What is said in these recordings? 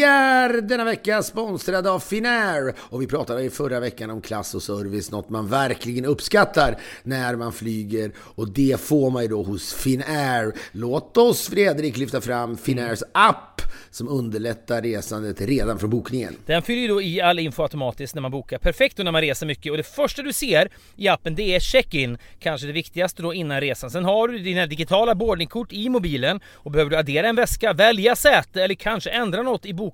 Vi är denna vecka sponsrade av Finnair och vi pratade i förra veckan om klass och service, något man verkligen uppskattar när man flyger och det får man ju då hos Finnair. Låt oss Fredrik lyfta fram Finnairs app som underlättar resandet redan från bokningen. Den fyller ju då i all info automatiskt när man bokar. Perfekt då när man reser mycket och det första du ser i appen det är check-in. Kanske det viktigaste då innan resan. Sen har du dina digitala boardingkort i mobilen och behöver du addera en väska, välja säte eller kanske ändra något i bokningen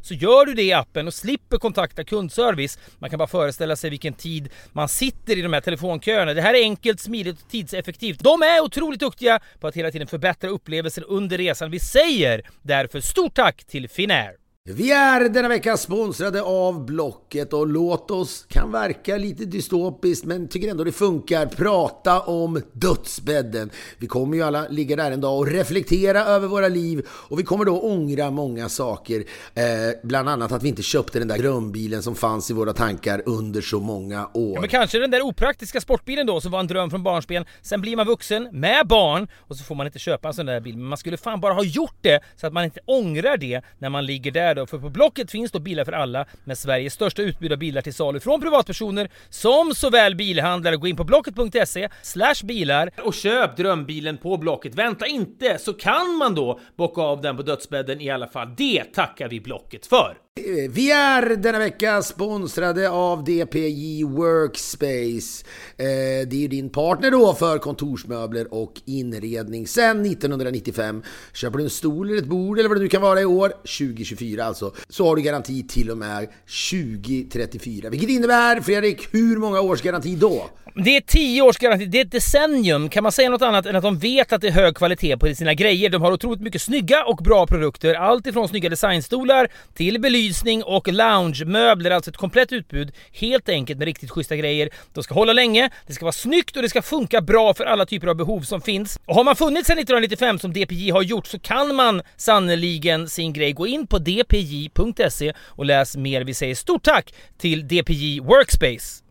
så gör du det i appen och slipper kontakta kundservice. Man kan bara föreställa sig vilken tid man sitter i de här telefonköerna. Det här är enkelt, smidigt och tidseffektivt. De är otroligt duktiga på att hela tiden förbättra upplevelsen under resan. Vi säger därför stort tack till Finnair! Vi är denna vecka sponsrade av Blocket och låt oss, kan verka lite dystopiskt men tycker ändå det funkar, prata om dödsbädden. Vi kommer ju alla ligga där en dag och reflektera över våra liv och vi kommer då ångra många saker. Eh, bland annat att vi inte köpte den där drömbilen som fanns i våra tankar under så många år. Ja, men kanske den där opraktiska sportbilen då som var en dröm från barnsben. Sen blir man vuxen med barn och så får man inte köpa en sån där bil. Men man skulle fan bara ha gjort det så att man inte ångrar det när man ligger där då, för på Blocket finns då bilar för alla med Sveriges största utbud av bilar till salu från privatpersoner som såväl bilhandlare. Gå in på blocket.se slash bilar och köp drömbilen på Blocket. Vänta inte så kan man då bocka av den på dödsbädden i alla fall. Det tackar vi Blocket för! Vi är denna vecka sponsrade av DPJ Workspace. Eh, det är ju din partner då för kontorsmöbler och inredning sedan 1995. Köper du en stol eller ett bord eller vad det nu kan vara i år, 2024 alltså, så har du garanti till och med 2034. Vilket innebär, Fredrik, hur många års garanti då? Det är 10 års garanti, det är ett decennium. Kan man säga något annat än att de vet att det är hög kvalitet på sina grejer? De har otroligt mycket snygga och bra produkter. Allt ifrån snygga designstolar till belysning och loungemöbler. Alltså ett komplett utbud. Helt enkelt med riktigt schyssta grejer. De ska hålla länge, det ska vara snyggt och det ska funka bra för alla typer av behov som finns. Och har man funnits sedan 1995 som DPJ har gjort så kan man sannoliken sin grej. Gå in på dpj.se och läs mer. Vi säger stort tack till DPJ Workspace.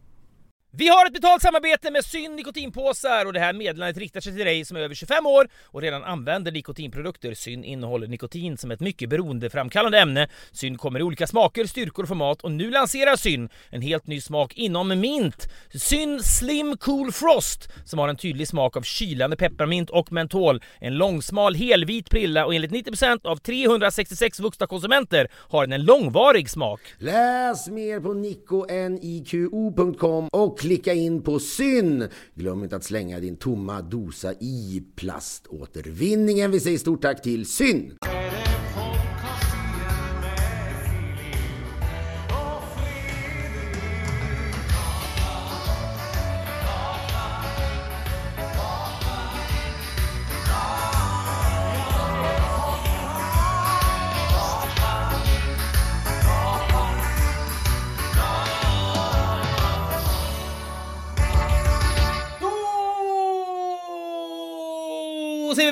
Vi har ett betalt samarbete med Syn nikotinpåsar och det här meddelandet riktar sig till dig som är över 25 år och redan använder nikotinprodukter. Syn innehåller nikotin som ett mycket beroendeframkallande ämne. Syn kommer i olika smaker, styrkor och format och nu lanserar Syn en helt ny smak inom mint. Syn Slim Cool Frost som har en tydlig smak av kylande pepparmint och mentol. En långsmal helvit prilla och enligt 90% av 366 vuxna konsumenter har den en långvarig smak. Läs mer på nikoniko.com och klicka in på syn. Glöm inte att slänga din tomma dosa i plaståtervinningen. Vi säger stort tack till syn.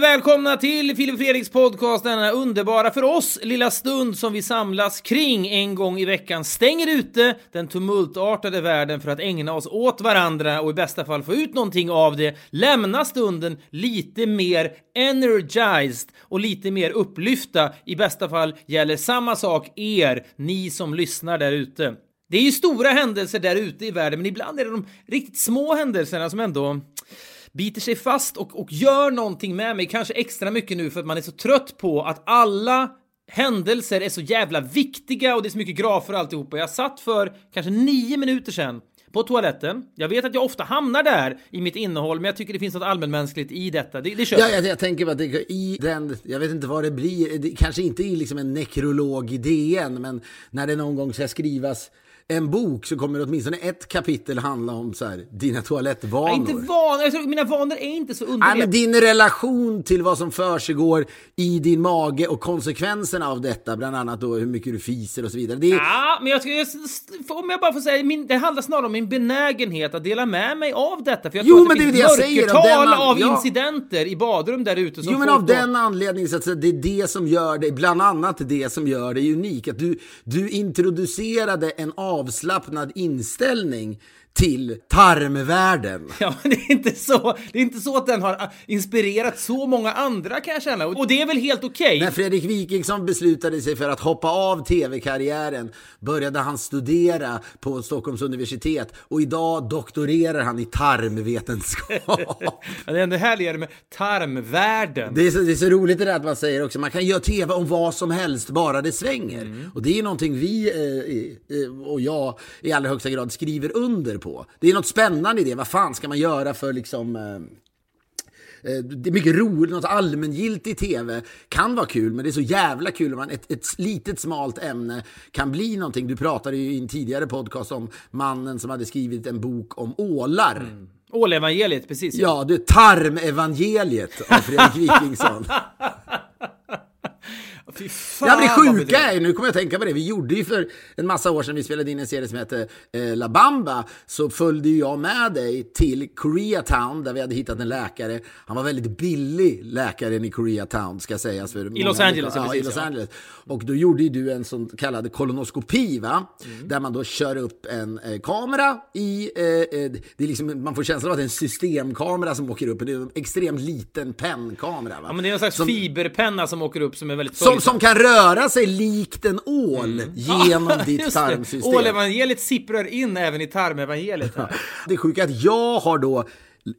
Välkomna till Filip Fredriks podcast, denna underbara för oss lilla stund som vi samlas kring en gång i veckan. Stänger ute den tumultartade världen för att ägna oss åt varandra och i bästa fall få ut någonting av det. Lämna stunden lite mer energized och lite mer upplyfta. I bästa fall gäller samma sak er, ni som lyssnar där ute. Det är ju stora händelser där ute i världen, men ibland är det de riktigt små händelserna som ändå biter sig fast och, och gör någonting med mig, kanske extra mycket nu för att man är så trött på att alla händelser är så jävla viktiga och det är så mycket grafer och alltihopa. Jag satt för kanske nio minuter sedan på toaletten. Jag vet att jag ofta hamnar där i mitt innehåll, men jag tycker det finns något allmänmänskligt i detta. Det, det ja, jag, jag tänker på att det, i den, jag vet inte vad det blir, det, kanske inte i liksom en nekrolog i DN, men när det någon gång ska skrivas en bok så kommer åtminstone ett kapitel handla om så här, dina toalettvanor. Nej, inte vanor. Alltså, mina vanor är inte så underliga. Nej, men din relation till vad som försiggår i din mage och konsekvenserna av detta, bland annat då hur mycket du fiser och så vidare. Det är... Ja, men jag, jag, om jag bara får säga, min, det handlar snarare om min benägenhet att dela med mig av detta. För jag jo, men det, det är det jag säger. Av, den, av ja. incidenter i badrum där ute. Jo, men av den anledningen så att det är det som gör dig, bland annat det som gör dig unik. Att du, du introducerade en avslappnad inställning till tarmvärlden. Ja, men det är inte så. Det är inte så att den har inspirerat så många andra kan jag känna. Och det är väl helt okej? Okay. När Fredrik Wikingsson beslutade sig för att hoppa av tv-karriären började han studera på Stockholms universitet och idag doktorerar han i tarmvetenskap. det är ändå härligare med tarmvärlden. Det är, så, det är så roligt det där att man säger också, man kan göra tv om vad som helst bara det svänger. Mm. Och det är någonting vi eh, och jag i allra högsta grad skriver under på. Det är något spännande i det. Vad fan ska man göra för liksom... Eh, eh, det är mycket roligt, något allmängiltigt tv kan vara kul, men det är så jävla kul om man ett, ett litet smalt ämne kan bli någonting. Du pratade ju i en tidigare podcast om mannen som hade skrivit en bok om ålar. Mm. Ålevangeliet, precis. Ja, ja det tarmevangeliet av Fredrik Wikingsson. Fy fan, jag blir sjuka är nu kommer jag tänka på det. Vi gjorde ju för en massa år sedan, vi spelade in en serie som hette eh, La Bamba, så följde jag med dig till Koreatown där vi hade hittat en läkare. Han var väldigt billig, läkaren i Koreatown ska sägas. För I Los Angeles, ja, precis, i Los Angeles. Och då gjorde ju du en sån kallad kolonoskopi, va? Mm. Där man då kör upp en eh, kamera i, eh, eh det är liksom, man får känslan av att det är en systemkamera som åker upp. Det är en extremt liten pennkamera. Va? Ja, men det är en slags som, fiberpenna som åker upp som är väldigt som, som kan röra sig likt en ål mm. genom ditt tarmsystem. Ålevangeliet sipprar in även i tarmevangeliet. det är sjukt att jag har då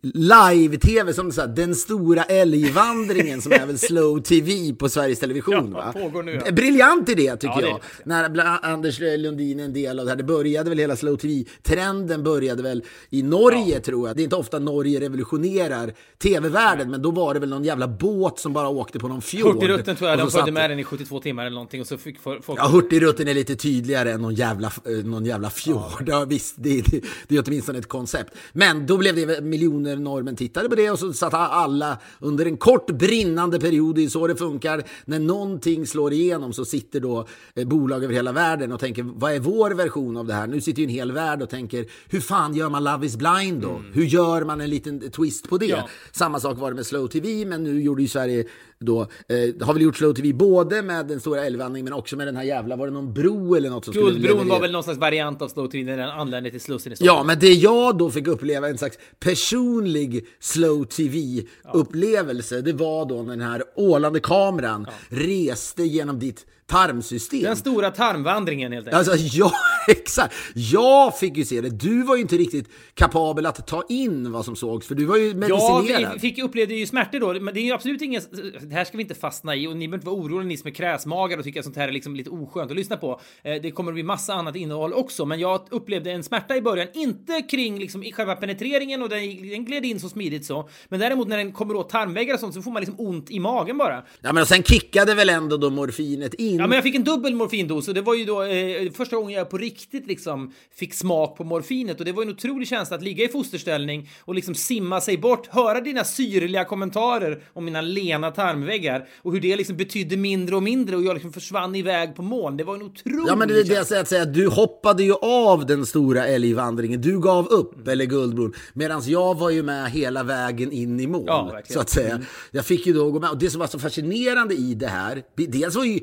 live-tv som så här, den stora älgvandringen som är väl slow tv på Sveriges Television. Ja, va? Nu, ja. Briljant idé tycker ja, jag. När Anders Lundin är en del av det här. Det började väl hela slow tv-trenden började väl i Norge tror jag. Det är inte ofta Norge revolutionerar tv-världen, men då var det väl någon jävla båt som bara åkte på någon fjord. Hurtigruten tror jag, de följde med den i 72 timmar eller någonting och så fick folk... Ja, Hurtigruten är lite tydligare än någon jävla, eh, någon jävla fjord. Ja, visst, det, det, det är åtminstone ett koncept. Men då blev det miljoner miljoner norrmän tittade på det och så satt alla under en kort brinnande period, det är så det funkar. När någonting slår igenom så sitter då eh, bolag över hela världen och tänker vad är vår version av det här? Nu sitter ju en hel värld och tänker hur fan gör man Love is blind då? Mm. Hur gör man en liten twist på det? Ja. Samma sak var det med Slow TV, men nu gjorde ju Sverige då, eh, har väl gjort Slow TV både med den stora älvvandringen men också med den här jävla, var det någon bro eller något? Som Guldbron var väl någon slags variant av Slow TV när den anlände till Slussen i Stockholm. Ja, men det jag då fick uppleva, en slags personlig Slow TV-upplevelse, det var då när den här ålande kameran ja. reste genom ditt tarmsystem. Den stora tarmvandringen helt enkelt. Alltså, ja, exakt. Jag fick ju se det. Du var ju inte riktigt kapabel att ta in vad som sågs, för du var ju medicinerad. Jag fick, upplevde ju smärtor då, men det är ju absolut inget... Det här ska vi inte fastna i och ni behöver inte vara oroliga ni som är kräsmagar och tycker att sånt här är liksom lite oskönt att lyssna på. Eh, det kommer att bli massa annat innehåll också, men jag upplevde en smärta i början, inte kring liksom själva penetreringen och den, den gled in så smidigt så, men däremot när den kommer åt tarmväggar och sånt så får man liksom ont i magen bara. Ja, men sen kickade väl ändå då morfinet in Ja, men jag fick en dubbel morfindos och det var ju då eh, första gången jag på riktigt liksom fick smak på morfinet och det var en otrolig känsla att ligga i fosterställning och liksom simma sig bort, höra dina syrliga kommentarer om mina lena tarmväggar och hur det liksom betydde mindre och mindre och jag liksom försvann iväg på moln. Det var en otrolig Ja, men det är det jag säger, att säga, du hoppade ju av den stora älgvandringen. Du gav upp, mm. eller Guldbron, medan jag var ju med hela vägen in i mål, ja, så att säga. Mm. Jag fick ju då gå med och det som var så fascinerande i det här, dels var ju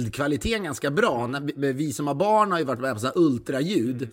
bildkvaliteten ganska bra. När vi som har barn har ju varit med på sådana ultraljud.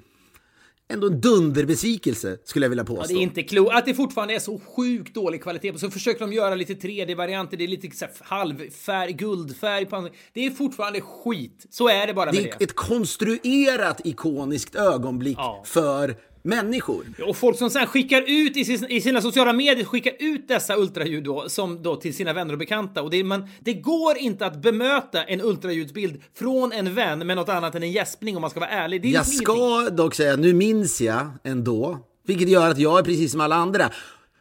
Ändå en dunderbesvikelse skulle jag vilja påstå. Ja, det är inte klokt. Att det fortfarande är så sjukt dålig kvalitet. Så försöker de göra lite 3D-varianter. Det är lite så halvfärg, guldfärg på Det är fortfarande skit. Så är det bara med det. är ett konstruerat ikoniskt ögonblick ja. för människor. Och folk som sen skickar ut i, sina sociala medier, skickar ut dessa ultraljud då, som då till sina vänner och bekanta. Och det, man, det går inte att bemöta en ultraljudsbild från en vän med något annat än en gäspning om man ska vara ärlig. jag liksom ska ingenting. dock säga, nu minns jag ändå, vilket gör att jag är precis som alla andra.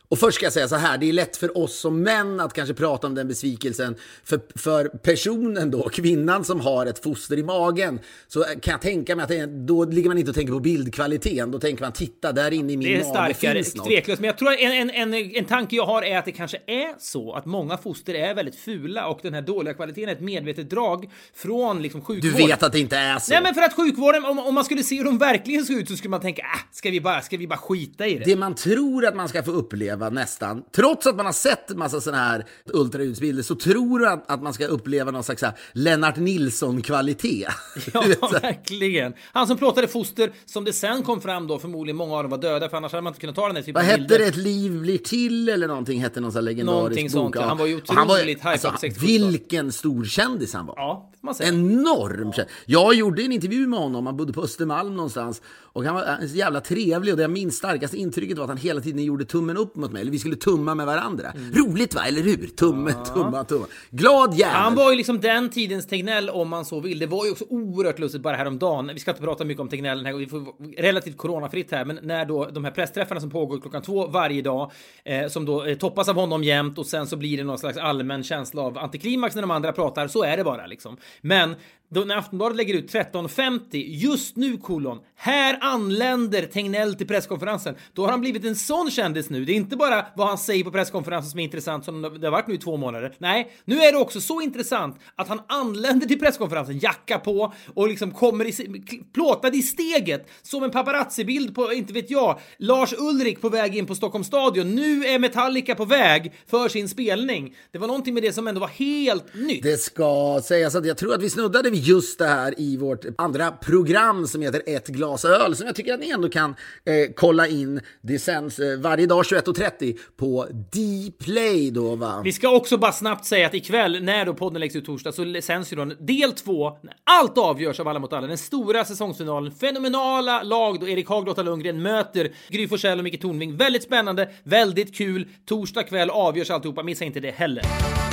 Och först ska jag säga så här, det är lätt för oss som män att kanske prata om den besvikelsen. För, för personen då, kvinnan som har ett foster i magen, så kan jag tänka mig att det, då ligger man inte och tänker på bildkvaliteten. Då tänker man, titta där inne i min mage starkare, finns något. Tveklöst, men jag tror en, en, en, en tanke jag har är att det kanske är så att många foster är väldigt fula och den här dåliga kvaliteten är ett medvetet drag från liksom sjukvården. Du vet att det inte är så. Nej, men för att sjukvården, om, om man skulle se hur de verkligen såg ut så skulle man tänka, äh, ska vi bara, ska vi bara skita i det? Det man tror att man ska få uppleva uppleva nästan, trots att man har sett massa sådana här ultraljudsbilder, så tror du att, man ska uppleva någon slags Lennart Nilsson-kvalitet. Ja, verkligen. Han som plåtade foster, som det sen kom fram då, förmodligen många av dem var döda, för annars hade man inte kunnat ta den här typen Vad hette det? Ett liv blir till eller någonting hette någon sån legendarisk någonting bok. Sånt, ja. Han var ju otroligt han var, hypad alltså, 60 Vilken stor kändis han var. Ja, man säger. Enorm kändis. Jag gjorde en intervju med honom, han bodde på Östermalm någonstans. Och han var så jävla trevlig och det jag minns starkaste intrycket var att han hela tiden gjorde tummen upp mot mig. Eller vi skulle tumma med varandra. Mm. Roligt va, eller hur? Tumme, ja. tumma, tumma. Glad jävel! Han var ju liksom den tidens Tegnell om man så vill. Det var ju också oerhört lustigt bara häromdagen. Vi ska inte prata mycket om Tegnell den här vi får relativt coronafritt här, men när då de här pressträffarna som pågår klockan två varje dag, eh, som då eh, toppas av honom jämt och sen så blir det någon slags allmän känsla av antiklimax när de andra pratar. Så är det bara liksom. Men då när Aftonbladet lägger ut 13.50 just nu kolon. Här anländer Tegnell till presskonferensen. Då har han blivit en sån kändis nu. Det är inte bara vad han säger på presskonferensen som är intressant som det har varit nu i två månader. Nej, nu är det också så intressant att han anländer till presskonferensen, jacka på och liksom kommer i, plåtad i steget som en paparazzi-bild på, inte vet jag, Lars Ulrik på väg in på Stockholms stadion. Nu är Metallica på väg för sin spelning. Det var någonting med det som ändå var helt nytt. Det ska sägas att jag tror att vi snuddade just det här i vårt andra program som heter Ett glas öl som jag tycker att ni ändå kan eh, kolla in. Det sänds eh, varje dag 21.30 på Dplay då va? Vi ska också bara snabbt säga att ikväll när då podden läggs ut torsdag så sänds ju då del två. när Allt avgörs av Alla mot alla. Den stora säsongsfinalen. Fenomenala lag då Erik Haag, Lotta Lundgren möter Gry Forssell och Micke Tornving. Väldigt spännande, väldigt kul. Torsdag kväll avgörs alltihopa. Missa inte det heller.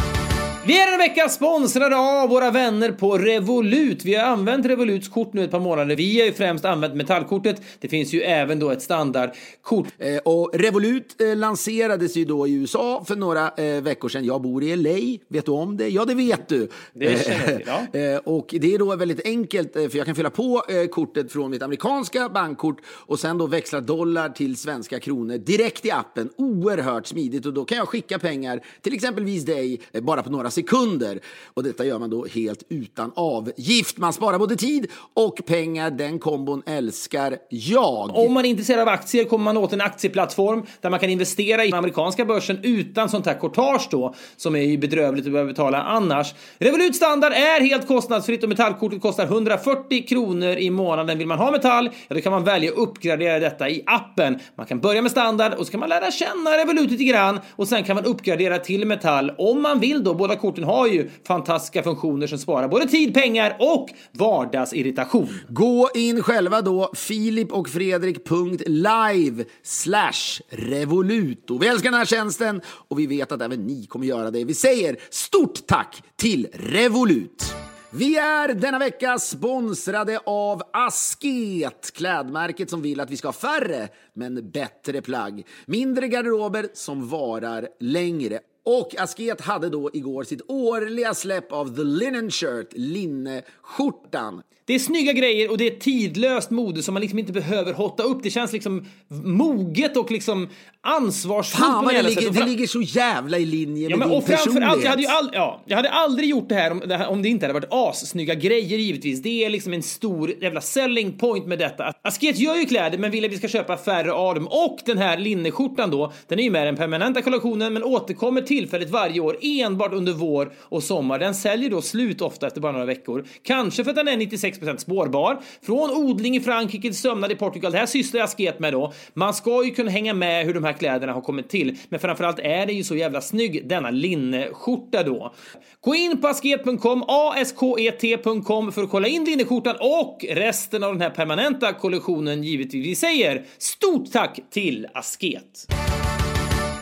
Vi är den vecka sponsrade av våra vänner på Revolut. Vi har använt Revoluts kort nu ett par månader. Vi har ju främst använt metallkortet. Det finns ju även då ett standardkort. Eh, och Revolut eh, lanserades ju då i USA för några eh, veckor sedan. Jag bor i LA. Vet du om det? Ja, det vet du. Det känner jag till, ja. Eh, och det är då väldigt enkelt eh, för jag kan fylla på eh, kortet från mitt amerikanska bankkort och sen då växla dollar till svenska kronor direkt i appen. Oerhört smidigt och då kan jag skicka pengar till exempelvis dig bara på några sekunder. Och detta gör man då helt utan avgift. Man sparar både tid och pengar. Den kombon älskar jag. Om man är intresserad av aktier kommer man åt en aktieplattform där man kan investera i den amerikanska börsen utan sånt här courtage då, som är ju bedrövligt att behöva betala annars. Revolut Standard är helt kostnadsfritt och metallkortet kostar 140 kronor i månaden. Vill man ha metall, ja då kan man välja att uppgradera detta i appen. Man kan börja med standard och så kan man lära känna Revolut lite grann och sen kan man uppgradera till metall om man vill då. Båda korten har ju fantastiska funktioner som sparar både tid, pengar och vardagsirritation. Gå in själva då, Filip och Fredrik.live slash revoluto. Vi älskar den här tjänsten och vi vet att även ni kommer göra det. Vi säger stort tack till Revolut! Vi är denna vecka sponsrade av Asket, klädmärket som vill att vi ska ha färre men bättre plagg. Mindre garderober som varar längre. Och Asket hade då igår sitt årliga släpp av The Linen Shirt, linneskjortan. Det är snygga grejer och det är tidlöst mode som man liksom inte behöver hotta upp. Det känns liksom moget och liksom ansvarsfullt Fan, vad det, ligger, det ligger så jävla i linje ja, med din och personlighet. Jag hade, ju all, ja, jag hade aldrig gjort det här om, om det inte hade varit assnygga grejer givetvis. Det är liksom en stor jävla selling point med detta. Asket gör ju kläder men vill att vi ska köpa färre av dem. Och den här linneskjortan då, den är ju med i den permanenta kollektionen men återkommer tillfälligt varje år enbart under vår och sommar. Den säljer då slut ofta efter bara några veckor. Kanske för att den är 96% spårbar. Från odling i Frankrike till sömnad i Portugal. Det här sysslar Asket med då. Man ska ju kunna hänga med hur de här kläderna har kommit till. Men framförallt är det ju så jävla snygg denna linneskjorta då. Gå in på asket.com, asket.com för att kolla in linneskjortan och resten av den här permanenta kollektionen givetvis. Vi säger stort tack till Asket!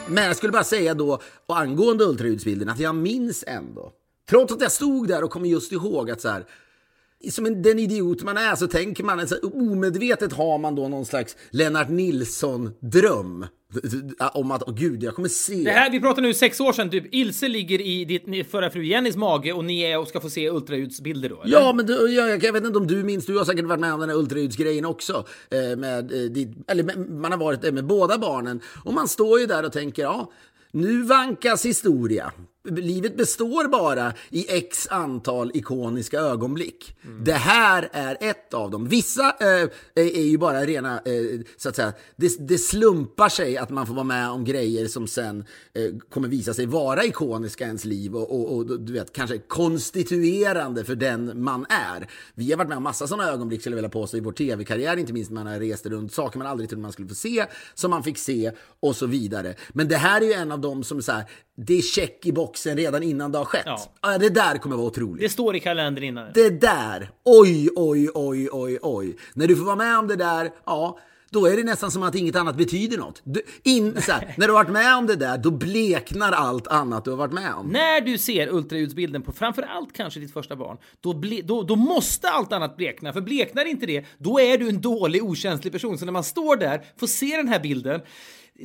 Men jag skulle bara säga då, och angående ultraljudsbilden, att jag minns ändå, trots att jag stod där och kom just ihåg att så här, som en, den idiot man är så tänker man, så omedvetet har man då någon slags Lennart Nilsson-dröm. Om att, oh, gud, jag kommer se. Det här, vi pratar nu sex år sedan, typ. Ilse ligger i ditt förra fru Jennys mage och ni är och ska få se ultraljudsbilder då? Eller? Ja, men du, jag, jag, vet inte om du minns, du har säkert varit med om den här ultraljudsgrejen också. Eh, med, eh, dit, eller med, man har varit det med båda barnen. Och man står ju där och tänker, ja, nu vankas historia livet består bara i x antal ikoniska ögonblick. Mm. Det här är ett av dem. Vissa eh, är, ju bara rena, eh, så att säga, det, det, slumpar sig att man får vara med om grejer som sen eh, kommer visa sig vara ikoniska i ens liv och, och, och, du vet, kanske konstituerande för den man är. Vi har varit med om massa sådana ögonblick, skulle jag vilja påstå, i vår tv-karriär, inte minst när man har rest runt, saker man aldrig trodde man skulle få se, som man fick se och så vidare. Men det här är ju en av dem som så här, det är check i boxen redan innan det har skett. Ja. det där kommer vara otroligt. Det står i kalendern innan. Det där, oj, oj, oj, oj, oj. När du får vara med om det där, ja, då är det nästan som att inget annat betyder något. Du, in, här, när du har varit med om det där, då bleknar allt annat du har varit med om. När du ser ultraljudsbilden på framförallt kanske ditt första barn, då, ble, då, då måste allt annat blekna. För bleknar inte det, då är du en dålig, okänslig person. Så när man står där, får se den här bilden,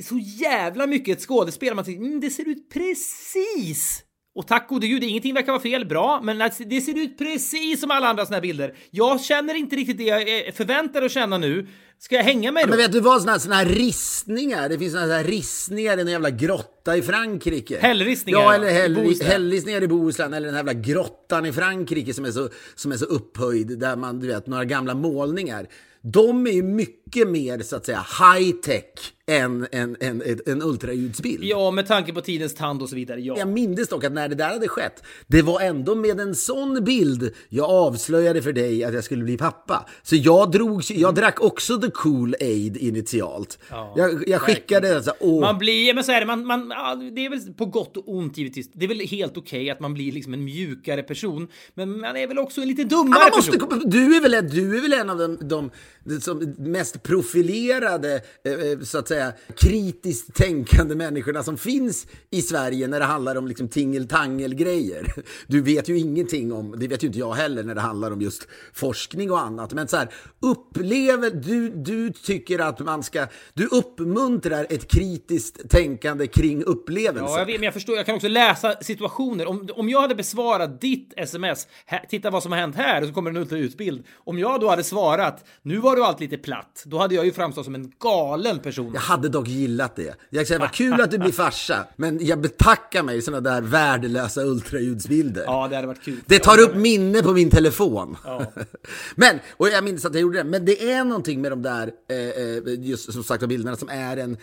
så jävla mycket ett skådespel. Man tänker, mm, det ser ut precis och tack gode gud, ingenting verkar vara fel, bra, men det ser ut precis som alla andra såna här bilder. Jag känner inte riktigt det jag eh, förväntar att känna nu. Ska jag hänga mig då? men vet du vad, såna här, såna här ristningar, det finns såna här ristningar i en jävla grotta i Frankrike. Hällristningar? Ja, eller häll, hällristningar i Bohuslän, eller den här jävla grottan i Frankrike som är så, som är så upphöjd, där man, du vet, några gamla målningar. De är ju mycket mer, så att säga, high tech än en, en, en, ultraljudsbild. Ja, med tanke på tidens tand och så vidare. Ja. Jag minns dock att när det där hade skett, det var ändå med en sån bild jag avslöjade för dig att jag skulle bli pappa. Så jag, drog, jag drack också the cool aid initialt. Ja, jag, jag skickade så åh. Man blir, men så är det, man, man, det är väl på gott och ont givetvis. Det är väl helt okej okay att man blir liksom en mjukare person. Men man är väl också en lite dummare ja, måste, person. Du är, väl, du är väl en av de, de som mest profilerade, eh, eh, så att säga, säga, kritiskt tänkande människorna som finns i Sverige när det handlar om liksom tingeltangel-grejer. Du vet ju ingenting om, det vet ju inte jag heller när det handlar om just forskning och annat. Men så här, upplever, du, du tycker att man ska, du uppmuntrar ett kritiskt tänkande kring upplevelser. Ja, jag, vet, men jag förstår, jag kan också läsa situationer. Om, om jag hade besvarat ditt sms, här, titta vad som har hänt här, och så kommer en ultraljudsbild. Om jag då hade svarat, nu var du allt lite platt, då hade jag ju framstått som en galen person hade dock gillat det. Jag säger, vad kul att du blir farsa, men jag betackar mig sådana där värdelösa ultraljudsbilder. Ja, det hade varit kul. Det tar upp minne på min telefon. Ja. men, och jag minns att jag gjorde det, men det är någonting med de där, eh, eh just som sagt, bilderna som är en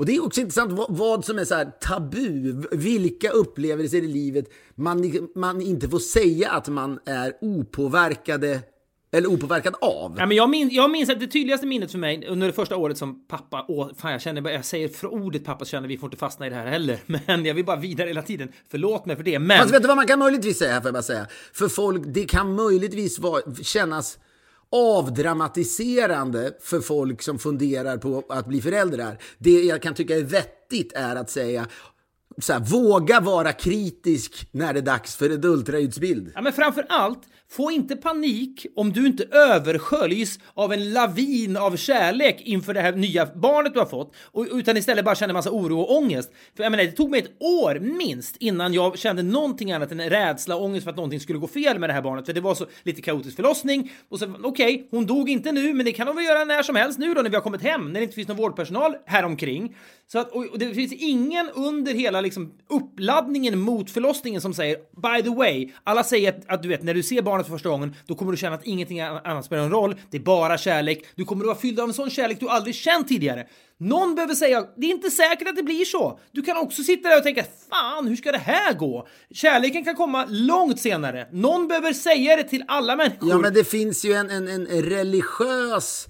och det är också intressant vad, vad som är så tabu, vilka upplevelser i livet man, man inte får säga att man är opåverkade eller opåverkad av? Ja, men jag, minns, jag minns att det tydligaste minnet för mig under det första året som pappa, åh, fan jag känner, jag säger för ordet pappa känner vi får inte fastna i det här heller, men jag vill bara vidare hela tiden. Förlåt mig för det, men... Fast vet du vad man kan möjligtvis säga här, får jag bara säga? För folk, det kan möjligtvis vara, kännas avdramatiserande för folk som funderar på att bli föräldrar. Det jag kan tycka är vettigt är att säga så här, våga vara kritisk när det är dags för ett ultraljudsbild. Ja, men framför allt, få inte panik om du inte översköljs av en lavin av kärlek inför det här nya barnet du har fått, och, utan istället bara känner massa oro och ångest. För jag menar, det tog mig ett år minst innan jag kände någonting annat än rädsla och ångest för att någonting skulle gå fel med det här barnet, för det var så lite kaotisk förlossning. Och så, okej, okay, hon dog inte nu, men det kan hon väl göra när som helst nu då när vi har kommit hem, när det inte finns någon vårdpersonal här omkring. Så att, och det finns ingen under hela liksom uppladdningen mot förlossningen som säger by the way, alla säger att, att du vet när du ser barnet för första gången, då kommer du känna att ingenting annat spelar någon roll. Det är bara kärlek. Du kommer att vara fylld av en sån kärlek du aldrig känt tidigare. Någon behöver säga, det är inte säkert att det blir så. Du kan också sitta där och tänka, fan, hur ska det här gå? Kärleken kan komma långt senare. Någon behöver säga det till alla människor. Ja, men det finns ju en, en, en religiös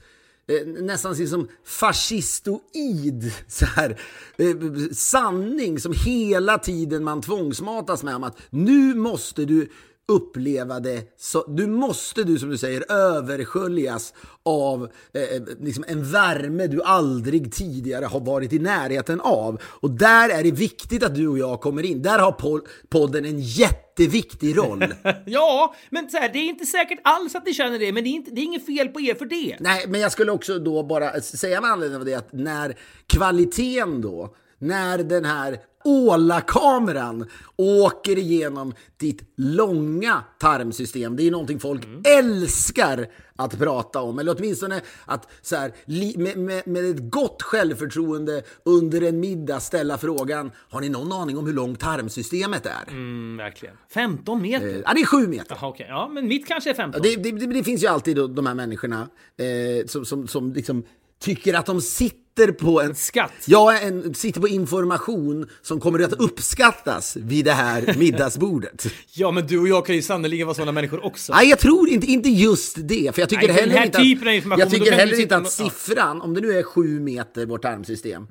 eh, nästan som fascistoid så här, eh, sanning som hela tiden man tvångsmatas med om att nu måste du uppleva det. Så, du måste, du som du säger, översköljas av eh, eh, liksom en värme du aldrig tidigare har varit i närheten av. Och där är det viktigt att du och jag kommer in. Där har podden en jätteviktig roll. ja, men så här, det är inte säkert alls att ni känner det, men det är, inte, det är inget fel på er för det. Nej, men jag skulle också då bara säga med anledning av det att när kvaliteten då när den här Ålakameran åker igenom ditt långa tarmsystem. Det är någonting folk Mm. älskar att prata om. Eller åtminstone att så här, med, med, med ett gott självförtroende under en middag ställa frågan Har ni någon aning om hur långt tarmsystemet är? Mm, verkligen. 15 meter? Eh, Ja, det är sju meter. Jaha, okej. Ja, men mitt kanske är 15. Det, det, det, det finns ju alltid då, de här människorna eh, som, som, som liksom tycker att de sitter på en... Skatt. Ja, en, sitter på information som kommer att uppskattas vid det här middagsbordet. Ja, men du och jag kan ju sannerligen vara sådana människor också. Nej, jag tror inte, inte just det. För jag tycker Nej, heller inte att, jag tycker heller inte att siffran, om det nu är sju meter, vårt tarmsystem.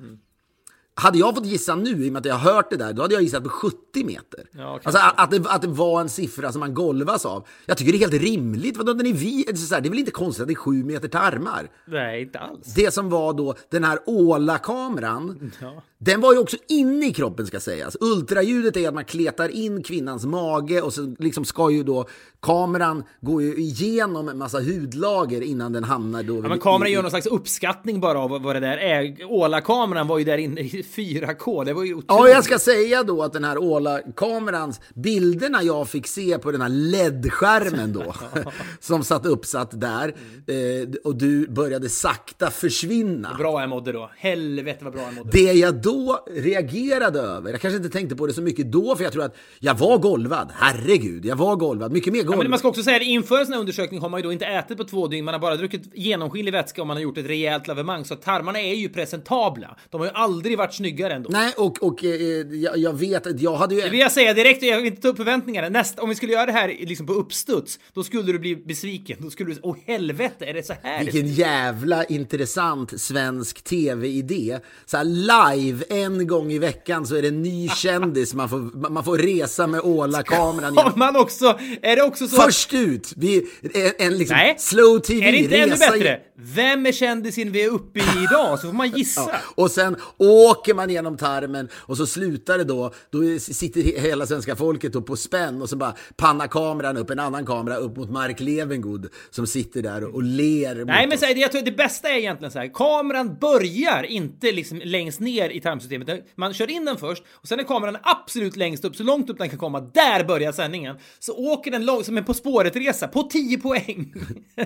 Hade jag fått gissa nu, i och med att jag har hört det där, då hade jag gissat på 70 meter. Ja, alltså att, det, att det var en siffra som man golvas av. Jag tycker det är helt rimligt. Vadå, den är vi, det är väl inte konstigt att det är sju meter tarmar? Nej, inte alls. Det som var då den här ålakameran, Ja. Den var ju också inne i kroppen ska sägas. Ultraljudet är att man kletar in kvinnans mage och så liksom ska ju då kameran gå ju igenom en massa hudlager innan den hamnar då... Ja, men kameran gör någon slags uppskattning bara av vad det där är. Ålakameran var ju där inne i 4K. Det var ju otroligt. Ja, jag ska säga då att den här Åla-kamerans bilderna jag fick se på den här LED-skärmen då, som satt uppsatt där, eh, och du började sakta försvinna. Bra jag mådde då. Helvete vad bra jag mådde. Det jag då reagerade över, jag kanske inte tänkte på det så mycket då, för jag tror att jag var golvad. Herregud, jag var golvad. Mycket mer Ja, golvad. men man ska också säga att inför en sån här undersökning har man ju då inte ätit på två dygn. Man har bara druckit genomskinlig vätska och man har gjort ett rejält lavemang. Så tarmarna är ju presentabla. De har ju aldrig varit snyggare ändå. Nej, och, och eh, jag, jag vet att jag hade ju... Det vill jag säga direkt, jag vill inte ta upp förväntningarna. Nästa, om vi skulle göra det här liksom på uppstuds, då skulle du bli besviken. Då skulle du åh helvete, är det så här? Vilken jävla intressant svensk tv-idé. Så här live, en gång i veckan så är det en ny kändis man får, man får resa med Åla-kameran Har genom. man också, är det också så? Först ut! Vi, en, en liksom Nej. slow tv är det inte ännu bättre? Vem är kändisen vi är uppe i idag? Så får man gissa. Och sen åker man genom tarmen och så slutar det då, då sitter he- hela svenska folket då på spänn och så bara pannar kameran upp, en annan kamera upp mot Mark Levengood som sitter där och ler Nej, men så här, jag tror det bästa är egentligen så här. Kameran börjar inte liksom längst ner i tarmsystemet. Man kör in den först och sen är kameran absolut längst upp, så långt upp den kan komma. Där börjar sändningen. Så åker den långt, som en På spåret-resa, på 10 poäng.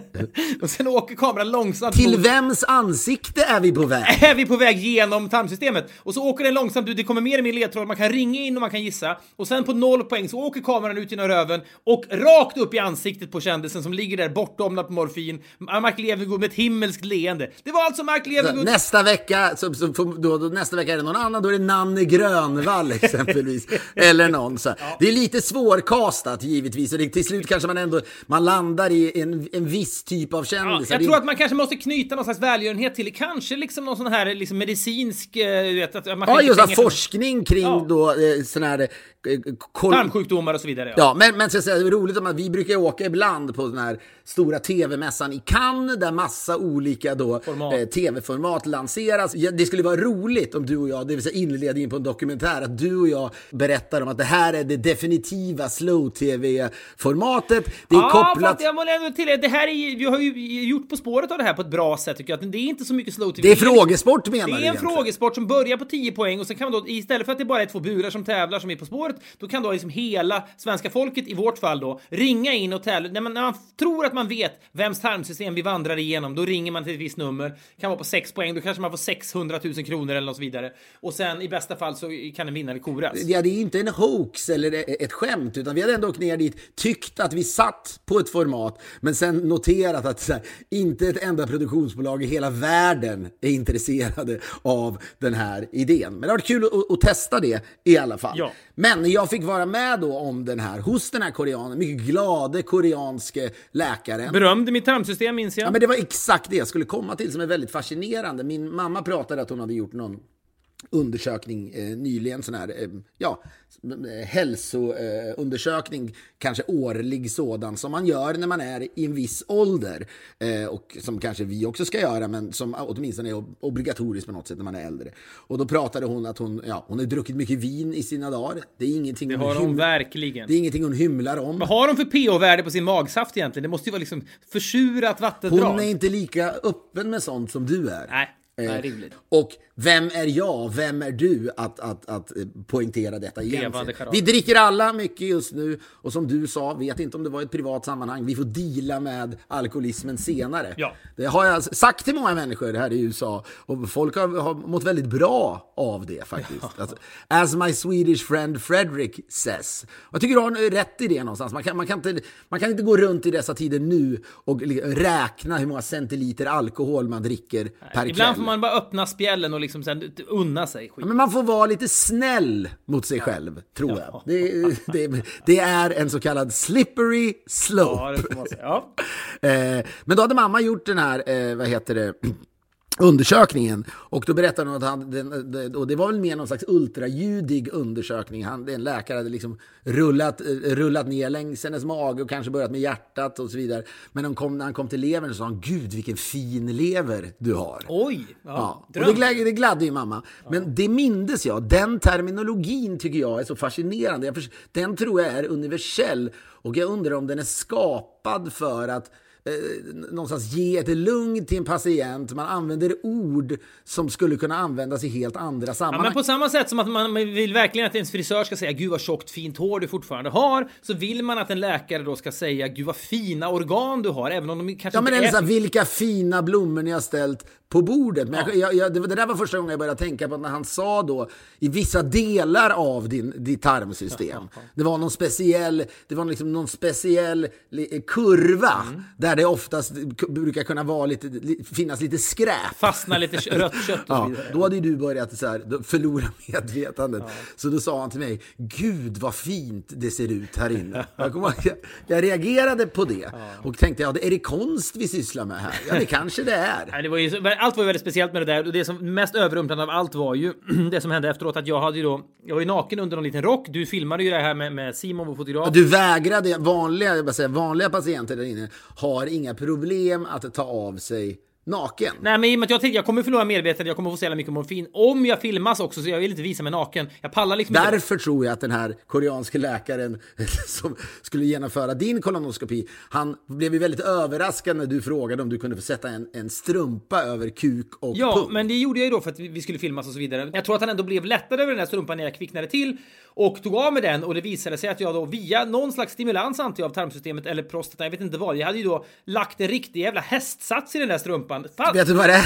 och sen åker kameran långsamt Till vems ansikte är vi på väg? är vi på väg genom tarmsystemet och så åker den långsamt ut. Det kommer mer och mer ledtrådar. Man kan ringa in och man kan gissa och sen på noll poäng så åker kameran ut genom röven och rakt upp i ansiktet på kändisen som ligger där bortdomnad på morfin. Mark Levengood med ett himmelskt leende. Det var alltså Mark Levengood. Nästa vecka, så, så, då, då, nästa vecka är det någon annan, då är det Nanne Grönvall exempelvis. Eller någon så. här. Det är lite svårkastat givetvis och det, till slut kanske man ändå man landar i en, en viss typ av Ja, kändisar. jag Det är tror att man kanske måste knyta någon slags välgörenhet till det. Kanske liksom någon sån här liksom medicinsk... eh, Du vet, att man Ja, just till forskning kring Ja. då eh, sån här... eh, kol- Tarmsjukdomar och så vidare. Ja. Ja, men, men så att säga, det är roligt om att vi brukar åka ibland på den här stora tv-mässan i Cannes där massa olika då, eh, tv-format lanseras. Ja, det skulle vara roligt om du och jag, det vill säga inledningen på en dokumentär, att du och jag berättar om att det här är det definitiva slow-tv-formatet. Det är ja, kopplat... fast jag måste ändå tillägga, det här är, vi har ju gjort På spåret av det här på ett bra sätt tycker jag. Det är inte så mycket slow TV. Det är frågesport menar Det du är en egentligen? frågesport som börjar på 10 poäng och sen kan man då istället för att det bara är två burar som tävlar som är På spåret, då kan då liksom hela svenska folket i vårt fall då ringa in och tävla. När man, när man tror att man vet vems tarmsystem vi vandrar igenom, då ringer man till ett visst nummer. Kan vara på 6 poäng, då kanske man får 600 000 kronor eller något vidare. Och sen i bästa fall så kan en vinnare koras. Ja, det är inte en hoax eller ett skämt, utan vi hade ändå åkt ner dit, tyckt att vi satt på ett format, men sen noterat att här, inte ett enda produktionsbolag i hela världen är intresserade av den här idén. Men det har varit kul att, att testa det i alla fall. Ja. Men jag fick vara med då om den här, hos den här koreanen, mycket glade koreanske läkaren. Berömde mitt tarmsystem minns jag. Ja, men det var exakt det jag skulle komma till som är väldigt fascinerande. Min mamma pratade att hon hade gjort någon undersökning eh, nyligen, sån här, eh, ja, hälsoundersökning, eh, kanske årlig sådan, som man gör när man är i en viss ålder. Eh, och som kanske vi också ska göra, men som åtminstone är ob- obligatoriskt på något sätt när man är äldre. Och då pratade hon att hon, ja, hon har druckit mycket vin i sina dagar. Det är ingenting, Det har hon hym- verkligen. det är ingenting hon hymlar om. Vad har de för pH-värde på sin magsaft egentligen? Det måste ju vara liksom försurat vattendrag. Hon är inte lika öppen med sånt som du är. Nej. Nej, rimligt. Och vem är jag, vem är du att, att, att eh, poängtera detta egentligen? Vi dricker alla mycket just nu och som du sa, vet inte om det var ett privat sammanhang, vi får deala med alkoholismen senare. Ja. Det har jag sagt till många människor här i USA och folk har, har mått väldigt bra av det faktiskt. Alltså, as my Swedish friend Fredrik says. Jag tycker du har rätt i det någonstans. Man kan, man, kan inte, man kan inte gå runt i dessa tider nu och räkna hur många centiliter alkohol man dricker per kväll. Får man bara öppna spjällen och liksom sen unna sig skit. Men man får vara lite snäll mot sig själv, tror jag. Det, det, det är en så kallad slippery slope. Ja, det får man säga. Eh, men då hade mamma gjort den här, eh, vad heter det, undersökningen. Och då berättade hon att han, och det var väl mer någon slags ultraljudig undersökning. Han, en läkare hade liksom rullat, eh, rullat ner längs hennes mage och kanske börjat med hjärtat och så vidare. Men han kom, när han kom till levern så sa han, gud vilken fin lever du har. Oj! Ja, Ja, och det, glädde, det gladde ju mamma. Men det mindes jag. Den terminologin tycker jag är så fascinerande. Den tror jag är universell. Och jag undrar om den är skapad för att eh, någonstans ge ett lugn till en patient. Man använder ord som skulle kunna användas i helt andra Ja, sammanhang. men på samma sätt som att man vill verkligen att ens frisör ska säga Gud vad tjockt fint hår du fortfarande har Så vill man att en läkare då ska säga Gud vad fina organ du har Även om de kanske Ja, men inte eller så är här, vilka fina blommor ni har ställt på bordet. Men jag, jag, jag, det, det där var första gången jag började tänka på när han sa då i vissa delar av din, ditt tarmsystem. Det var någon speciell, det var liksom någon speciell kurva Mm. där det oftast brukar kunna vara lite, li, finnas lite skräp. Fastnar lite rött kött och så Ja, då hade ju du börjat så här, förlora medvetandet. Så då sa han till mig, Gud vad fint det ser ut här inne. Jag, ihåg, jag, jag reagerade på det och tänkte, ja, är det konst vi sysslar med här? Ja, det kanske det är. Det var ju, allt var ju väldigt speciellt med det där och det som mest överrumplande av allt var ju det som hände efteråt att jag hade ju då Jag var ju naken under någon liten rock. Du filmade ju det här med, med Simon, vår fotograf. Du vägrade, vanliga, jag säger, vanliga patienter där inne har inga problem att ta av sig naken. Nej men i och med att jag tänkte jag kommer förlora medvetandet, jag kommer få så jävla mycket morfin. Om jag filmas också så jag vill inte visa mig naken. Jag pallar liksom inte. Därför tror jag att den här koreanske läkaren som skulle genomföra din kolonoskopi, han blev ju väldigt överraskad när du frågade om du kunde få sätta en, en strumpa över kuk och Ja, pung. men det gjorde jag ju då för att vi skulle filmas och så vidare. Jag tror att han ändå blev lättad över den där strumpan när jag kvicknade till och tog av mig den och det visade sig att jag då via någon slags stimulans antar jag av tarmsystemet eller prostatan, jag vet inte vad. Jag hade ju då lagt en riktig jävla hästsats i den där strumpan. Fan, Vet du vad det är?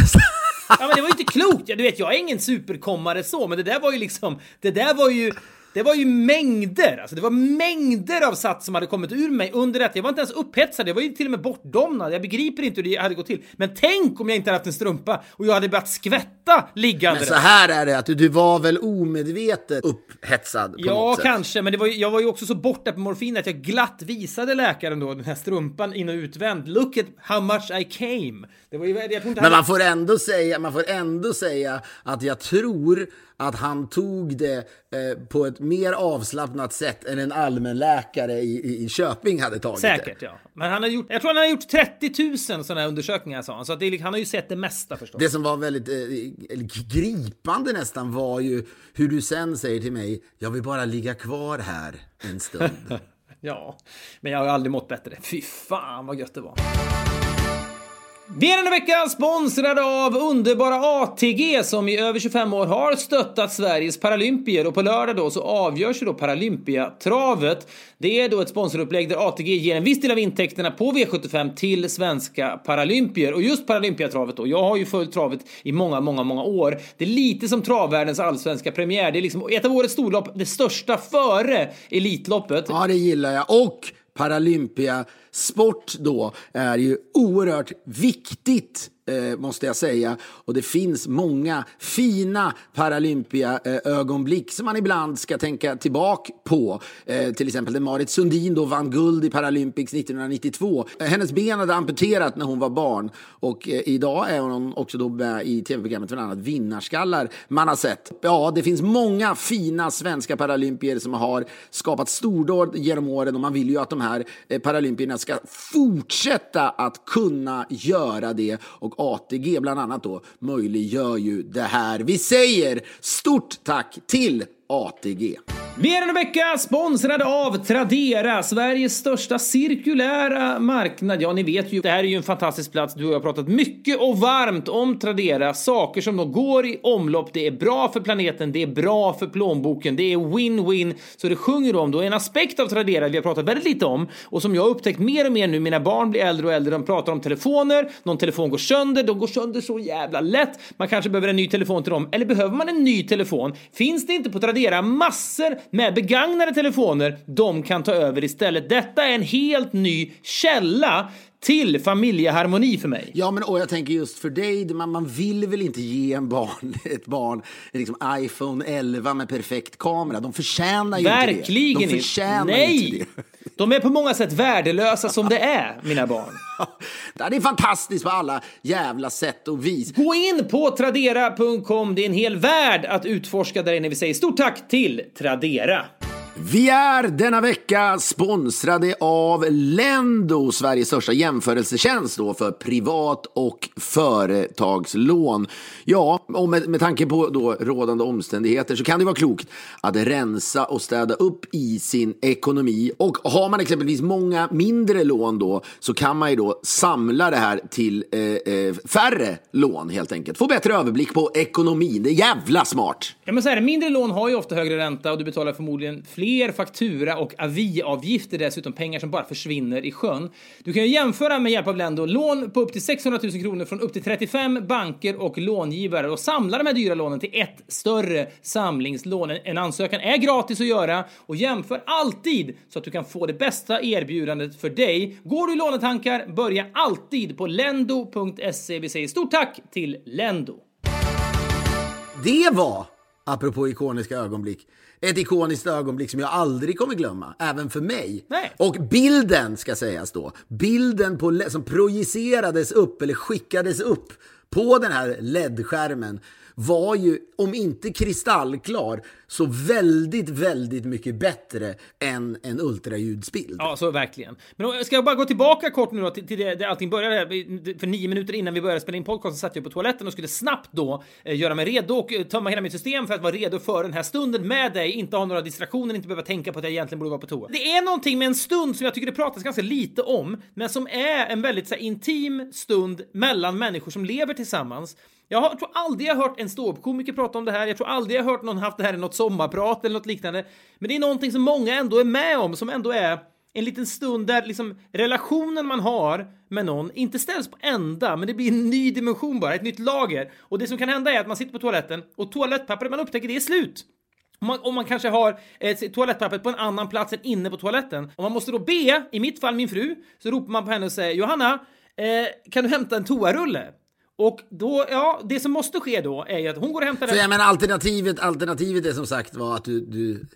Ja, men det var ju inte klokt. Ja, du vet, jag är ingen superkommare så, men det där var ju liksom... Det där var ju... Det var ju mängder, alltså det var mängder av sats som hade kommit ur mig under detta. Jag var inte ens upphetsad, jag var ju till och med bortdomnad. Jag begriper inte hur det hade gått till. Men tänk om jag inte hade haft en strumpa och jag hade börjat skvätta liggande Men så här är det, att du, du var väl omedvetet upphetsad på Ja, något sätt. kanske, men det var, jag var ju också så borta på morfin att jag glatt visade läkaren då den här strumpan in och utvänd. Look at how much I came. Det var ju, jag inte Men man får, ändå säga, man får ändå säga att jag tror att han tog det eh, på ett mer avslappnat sätt än en allmänläkare i, i, i Köping hade tagit det. Säkert, ja. Men han har gjort, jag tror han har gjort 30 000 sådana här undersökningar sa han. Så att det, han har ju sett det mesta förstås. Det som var väldigt eh, gripande nästan var ju hur du sen säger till mig, jag vill bara ligga kvar här en stund. Ja, men jag har aldrig mått bättre. Fy fan vad gött det var. Vi är denna vecka sponsrade av underbara ATG som i över 25 år har stöttat Sveriges paralympier och på lördag då så avgörs ju då Paralympiatravet. Det är då ett sponsorupplägg där ATG ger en viss del av intäkterna på V75 till svenska paralympier och just Paralympiatravet då. Jag har ju följt travet i många, många, många år. Det är lite som travvärldens allsvenska premiär. Det är liksom ett av årets storlopp, det största före Elitloppet. ja, det gillar jag. Och Paralympiasport då är ju oerhört viktigt eh, måste jag säga. Och det finns många fina Paralympia-ögonblick som man ibland ska tänka tillbaka på. Eh, till exempel när Marit Sundin då vann guld i Paralympics 1992. Eh, hennes ben hade amputerat när hon var barn och eh, idag är hon också då med i tv-programmet bland annat Vinnarskallar man har sett. Ja, det finns många fina svenska paralympier som har skapat stordåd genom åren och man vill ju att de här eh, paralympierna ska fortsätta att kunna göra det och ATG bland annat då möjliggör ju det här. Vi säger stort tack till ATG. Mer än en vecka sponsrade av Tradera, Sveriges största cirkulära marknad. Ja, ni vet ju, det här är ju en fantastisk plats. Du och jag har pratat mycket och varmt om Tradera. Saker som då går i omlopp. Det är bra för planeten, det är bra för plånboken, det är win-win. Så det sjunger om då en aspekt av Tradera vi har pratat väldigt lite om och som jag har upptäckt mer och mer nu. Mina barn blir äldre och äldre. De pratar om telefoner. Någon telefon går sönder. De går sönder så jävla lätt. Man kanske behöver en ny telefon till dem. Eller behöver man en ny telefon? Finns det inte på Tradera massor med begagnade telefoner de kan ta över istället. Detta är en helt ny källa till familjeharmoni för mig. Ja, men och jag tänker just för dig, man, man vill väl inte ge en barn, ett barn liksom iPhone 11 med perfekt kamera. De förtjänar ju Verkligen inte det. De förtjänar Nej. inte det. De är på många sätt värdelösa som det är, mina barn. det är fantastiskt på alla jävla sätt och vis. Gå in på tradera.com. Det är en hel värld att utforska där inne. Vi säger stort tack till Tradera. Vi är denna vecka sponsrade av Lendo, Sveriges största jämförelsetjänst då för privat och företagslån. Ja, och med, med tanke på då rådande omständigheter så kan det vara klokt att rensa och städa upp i sin ekonomi. Och har man exempelvis många mindre lån då så kan man ju då samla det här till eh, eh, färre lån helt enkelt. Få bättre överblick på ekonomin. Det är jävla smart. Ja, men så här, mindre lån har ju ofta högre ränta och du betalar förmodligen fler faktura och aviavgifter dessutom, pengar som bara försvinner i sjön. Du kan ju jämföra med hjälp av Lendo lån på upp till 600 000 kronor från upp till 35 banker och långivare och samla de här dyra lånen till ett större samlingslån. En ansökan är gratis att göra och jämför alltid så att du kan få det bästa erbjudandet för dig. Går du i lånetankar, börja alltid på lendo.se. Vi säger stort tack till Lendo. Det var, apropå ikoniska ögonblick, ett ikoniskt ögonblick som jag aldrig kommer glömma, även för mig. Nej. Och bilden, ska sägas då, bilden på, som projicerades upp eller skickades upp på den här LED-skärmen var ju, om inte kristallklar, så väldigt, väldigt mycket bättre än en ultraljudsbild. Ja, så verkligen. Men då ska jag bara gå tillbaka kort nu då till, till det, där allting började. För nio minuter innan vi började spela in podcasten satt jag på toaletten och skulle snabbt då eh, göra mig redo och eh, tömma hela mitt system för att vara redo för den här stunden med dig. Inte ha några distraktioner, inte behöva tänka på att jag egentligen borde vara på toa. Det är någonting med en stund som jag tycker det pratas ganska lite om, men som är en väldigt så här, intim stund mellan människor som lever tillsammans. Jag har, tror aldrig jag har hört en ståuppkomiker prata om det här. Jag tror aldrig jag har hört någon haft det här i något sommarprat eller något liknande. Men det är någonting som många ändå är med om, som ändå är en liten stund där liksom relationen man har med någon inte ställs på ända, men det blir en ny dimension bara, ett nytt lager. Och det som kan hända är att man sitter på toaletten och toalettpappret man upptäcker det är slut. Om man, om man kanske har eh, toalettpappret på en annan plats än inne på toaletten. Och man måste då be, i mitt fall min fru, så ropar man på henne och säger Johanna, eh, kan du hämta en toarulle? Och då, ja, det som måste ske då är ju att hon går och hämtar Så jag menar alternativet, alternativet är som sagt var att du, du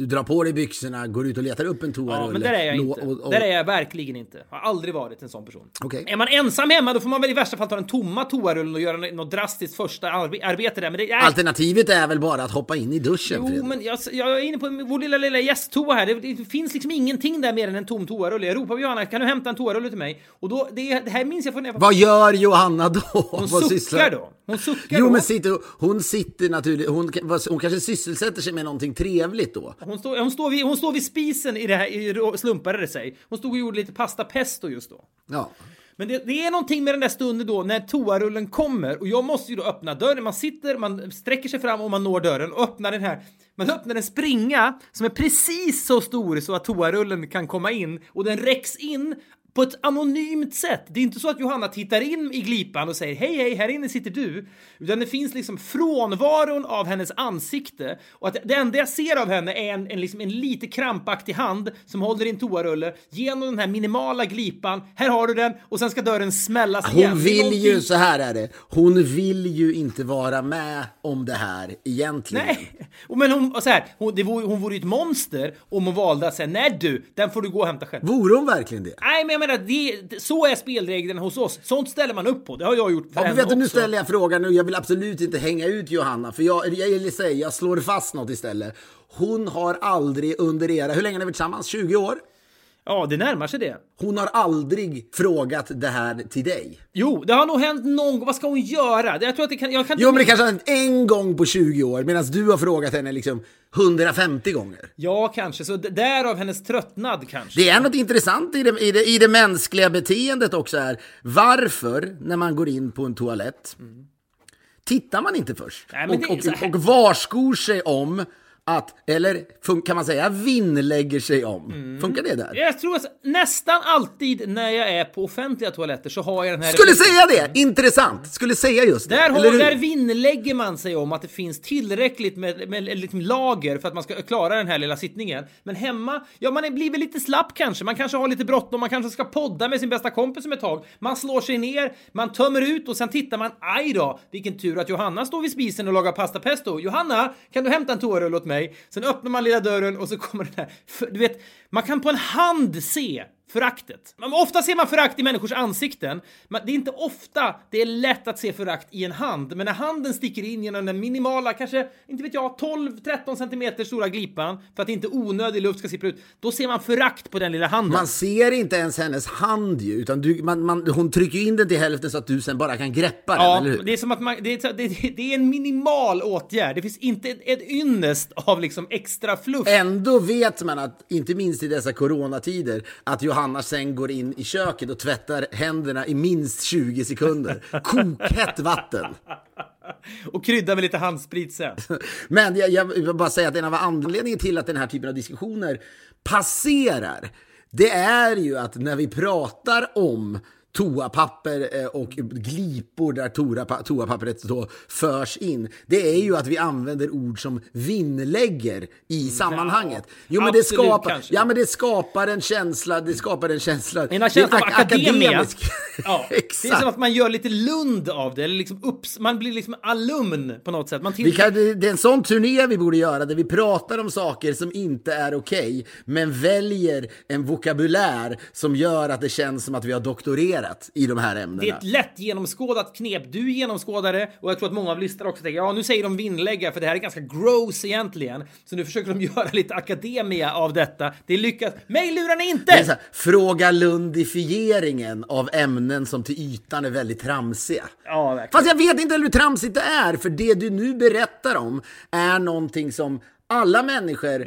du drar på dig byxorna, går ut och letar upp en toarulle. Ja, men där är jag inte. Och, och... Där är jag verkligen inte. Har aldrig varit en sån person. Okay. Är man ensam hemma då får man väl i värsta fall ta den tomma toarullen och göra något drastiskt första arbete där. Men det är... Alternativet är väl bara att hoppa in i duschen? Jo, Fredrik. men jag, jag, är inne på vår lilla, lilla gästtoa här. Det, det, finns liksom ingenting där mer än en tom toarulle. Jag ropar på Johanna, kan du hämta en toarulle till mig? Och då, det, det här minns jag från när jag Vad gör Johanna då? Hon suckar då. Hon suckar jo, då. men sitter, hon sitter naturligt, hon, hon kanske sysselsätter sig med någonting trevligt då. Hon står, hon står vid hon står vid spisen i det här, slumpade det sig. Hon stod och gjorde lite pasta pesto just då. Ja. Men det, det, är någonting med den där stunden då när toarullen kommer och jag måste ju då öppna dörren. Man sitter, man sträcker sig fram och man når dörren och öppnar den här. Man öppnar en springa som är precis så stor så att toarullen kan komma in och den räcks in på ett anonymt sätt. Det är inte så att Johanna tittar in i glipan och säger hej, hej, här inne sitter du. Utan det finns liksom frånvaron av hennes ansikte och att det enda jag ser av henne är en, en, liksom en lite krampaktig hand som håller i en toarulle genom den här minimala glipan. Här har du den och sen ska dörren smällas Hon igen. Hon vill någonting... ju, så här är det, hon vill ju inte vara med om det här egentligen. Nej, men hon, så här, hon, det vore, hon vore ju ett monster om hon valde att säga nej du, den får du gå och hämta själv. Vore hon verkligen det? Nej, men jag menar, det, så är spelreglerna hos oss. Sånt ställer man upp på. Det har jag gjort för ja, henne vet. Nu ställer jag frågan nu. Jag vill absolut inte hänga ut Johanna, för jag, jag, jag, säger, jag slår fast något istället. Hon har aldrig under era, hur länge har ni varit tillsammans? 20 år? Ja, det närmar sig det. Hon har aldrig frågat det här till dig. Jo, det har nog hänt någon gång. Vad ska hon göra? Jag tror att det kan... Jag kan Jo, men det kanske har hänt en gång på 20 år medan du har frågat henne liksom 150 gånger. Ja, kanske. Så därav hennes tröttnad kanske. Det är något intressant i det, i, det, i det mänskliga beteendet också är varför, när man går in på en toalett, tittar man inte först? Nej, och, här- och, och varskor sig om att, eller kan man säga vinnlägger sig om. Mm. Funkar det där? Jag tror att nästan alltid när jag är på offentliga toaletter så har jag den här... Skulle säga det! Intressant! Skulle säga just det. Där, har, där vinnlägger man sig om att det finns tillräckligt med, med liksom lager för att man ska klara den här lilla sittningen. Men hemma, ja man blir väl lite slapp kanske. Man kanske har lite bråttom, man kanske ska podda med sin bästa kompis om ett tag. Man slår sig ner, man tömmer ut och sen tittar man, aj då, vilken tur att Johanna står vid spisen och lagar pasta pesto. Johanna, kan du hämta en toarulle åt mig? Sen öppnar man lilla dörren och så kommer den här, du vet, man kan på en hand se Föraktet. Ofta ser man förakt i människors ansikten, men det är inte ofta det är lätt att se förakt i en hand. Men när handen sticker in genom den minimala, kanske, inte vet jag, 12-13 centimeter stora glipan för att inte onödig luft ska sippra ut, då ser man förakt på den lilla handen. Man ser inte ens hennes hand ju, utan du, man, man, hon trycker in den till hälften så att du sen bara kan greppa den, Ja, eller hur? det är som att man, det är, det, det är en minimal åtgärd. Det finns inte ett, ett ynnest av liksom extra fluff. Ändå vet man att, inte minst i dessa coronatider, att Johanna sen går in i köket och tvättar händerna i minst 20 sekunder. Kokhett vatten. Och krydda med lite handsprit sen. Men jag, jag vill bara säga att en av anledningarna till att den här typen av diskussioner passerar, det är ju att när vi pratar om toapapper eh, och glipor där toapa- toapappret då förs in. Det är ju att vi använder ord som vinnlägger i sammanhanget. Jo, men det skapar, ja, men det skapar en känsla, det skapar en känsla. En känsla av akademia. akademisk. Ja, det är som att man gör lite Lund av det, eller liksom upps, man blir liksom alumn på något sätt. Man. Vi kan, det är en sån turné vi borde göra där vi pratar om saker som inte är okej men väljer en vokabulär som gör att det känns som att vi har doktorerat i de här ämnena. Det är ett lätt genomskådat knep. Du genomskådar det och jag tror att många av lyssnarna också tänker ja, nu säger de vinnlägga för det här är ganska gross egentligen. Så nu försöker de göra lite akademia av detta. Det lyckas. Mig lurar ni är inte! här, fråga lundifieringen av ämnen som till ytan är väldigt tramsiga. Ja, verkligen. Fast jag vet inte hur tramsigt det är, för det du nu berättar om är någonting som alla människor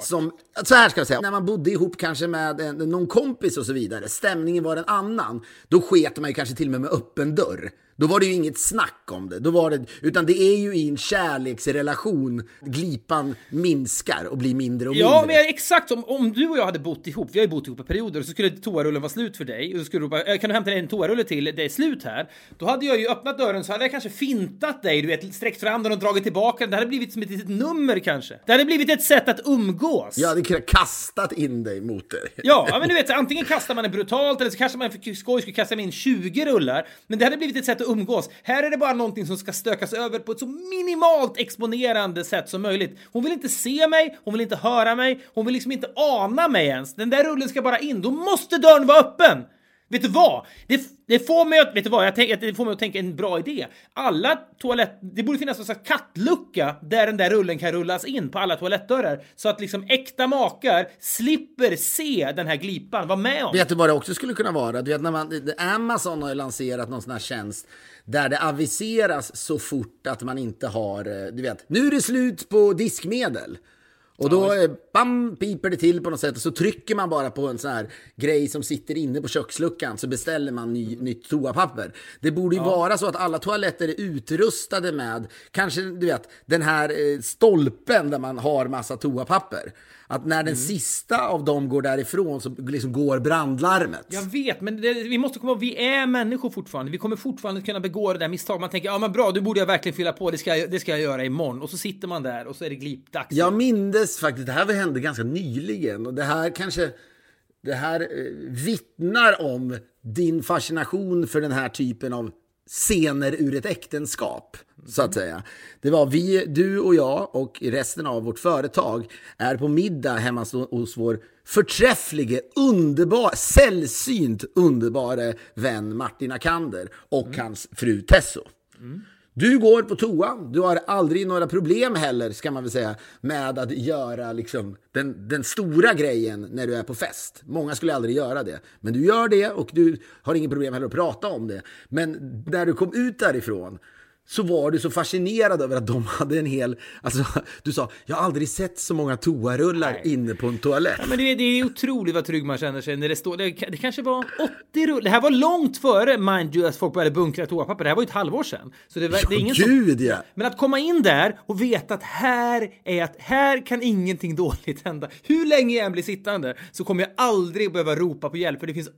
som, så här ska jag säga, när man bodde ihop kanske med en, någon kompis och så vidare, stämningen var en annan, då sket man ju kanske till och med med öppen dörr. Då var det ju inget snack om det. Då var det, utan det är ju i en kärleksrelation glipan minskar och blir mindre och mindre. Ja, men exakt som om du och jag hade bott ihop, vi har ju bott ihop i perioder, så skulle toarullen vara slut för dig, och så skulle du bara, "Eh, kan du hämta en toarulle till, det är slut här. Då hade jag ju öppnat dörren så hade jag kanske fintat dig, du vet, sträckt fram den och dragit tillbaka den. Det hade blivit som ett litet nummer kanske. Det hade blivit ett sätt att umgås. Jag hade kunnat kastat in dig mot. Ja, ja, men du vet, antingen kastar man det brutalt eller så kanske man för skoj skulle kasta in 20 rullar. Men det hade blivit ett sätt att umgås. Här är det bara någonting som ska stökas över på ett så minimalt exponerande sätt som möjligt. Hon vill inte se mig, hon vill inte höra mig, hon vill liksom inte ana mig ens. Den där rullen ska bara in, då måste dörren vara öppen! Vet du vad? Det, det får mig att, vet du vad? Jag tänk, det får mig att tänka en bra idé. Alla toalett... Det borde finnas en slags kattlucka där den där rullen kan rullas in på alla toalettdörrar. Så att liksom äkta makar slipper se den här glipan, Var med om. Vet du vad det också skulle kunna vara? Du vet, när man, Amazon har ju lanserat någon sån här tjänst där det aviseras så fort att man inte har, eh, du vet, nu är det slut på diskmedel. Och då eh, bam, piper det till på något sätt och så trycker man bara på en sån här grej som sitter inne på köksluckan så beställer man ny, nytt toapapper. Det borde ju vara så att alla toaletter är utrustade med, kanske du vet, den här eh, stolpen där man har massa toapapper. Att när den sista av dem går därifrån så liksom går brandlarmet. Jag vet, men det, vi måste komma ihåg, vi är människor fortfarande. Vi kommer fortfarande kunna begå det där misstaget. Man tänker, ja men bra, du borde jag verkligen fylla på, det ska, jag- det ska jag göra imorgon. Och så sitter man där och så är det glipdags. Jag mindes faktiskt, det här hände ganska nyligen och det här kanske det här eh, vittnar om din fascination för den här typen av scener ur ett äktenskap. Så att säga. Det var vi, du och jag och resten av vårt företag är på middag hemma hos- vår förträfflige, underbar, sällsynt underbara vän Martin Akander och hans fru Tesso. Du går på toan, du har aldrig några problem heller, ska man väl säga, med att göra liksom den, den stora grejen när du är på fest. Många skulle aldrig göra det, men du gör det och du har inget problem heller att prata om det. Men när du kom ut därifrån så var du så fascinerad över att de hade en hel... Alltså, du sa, jag har aldrig sett så många toarullar Nej. inne på en toalett. Ja, men det, det är otroligt vad trygg man känner sig när det står... Det, det kanske var 80 rullar. Det här var långt före, mind you, att folk började bunkra toapapper. Det här var ju ett halvår sedan. Så det, det är ingen gud, som, ja. Men att komma in där och veta att här är att här kan ingenting dåligt hända. Hur länge jag än blir sittande så kommer jag aldrig behöva ropa på hjälp för det finns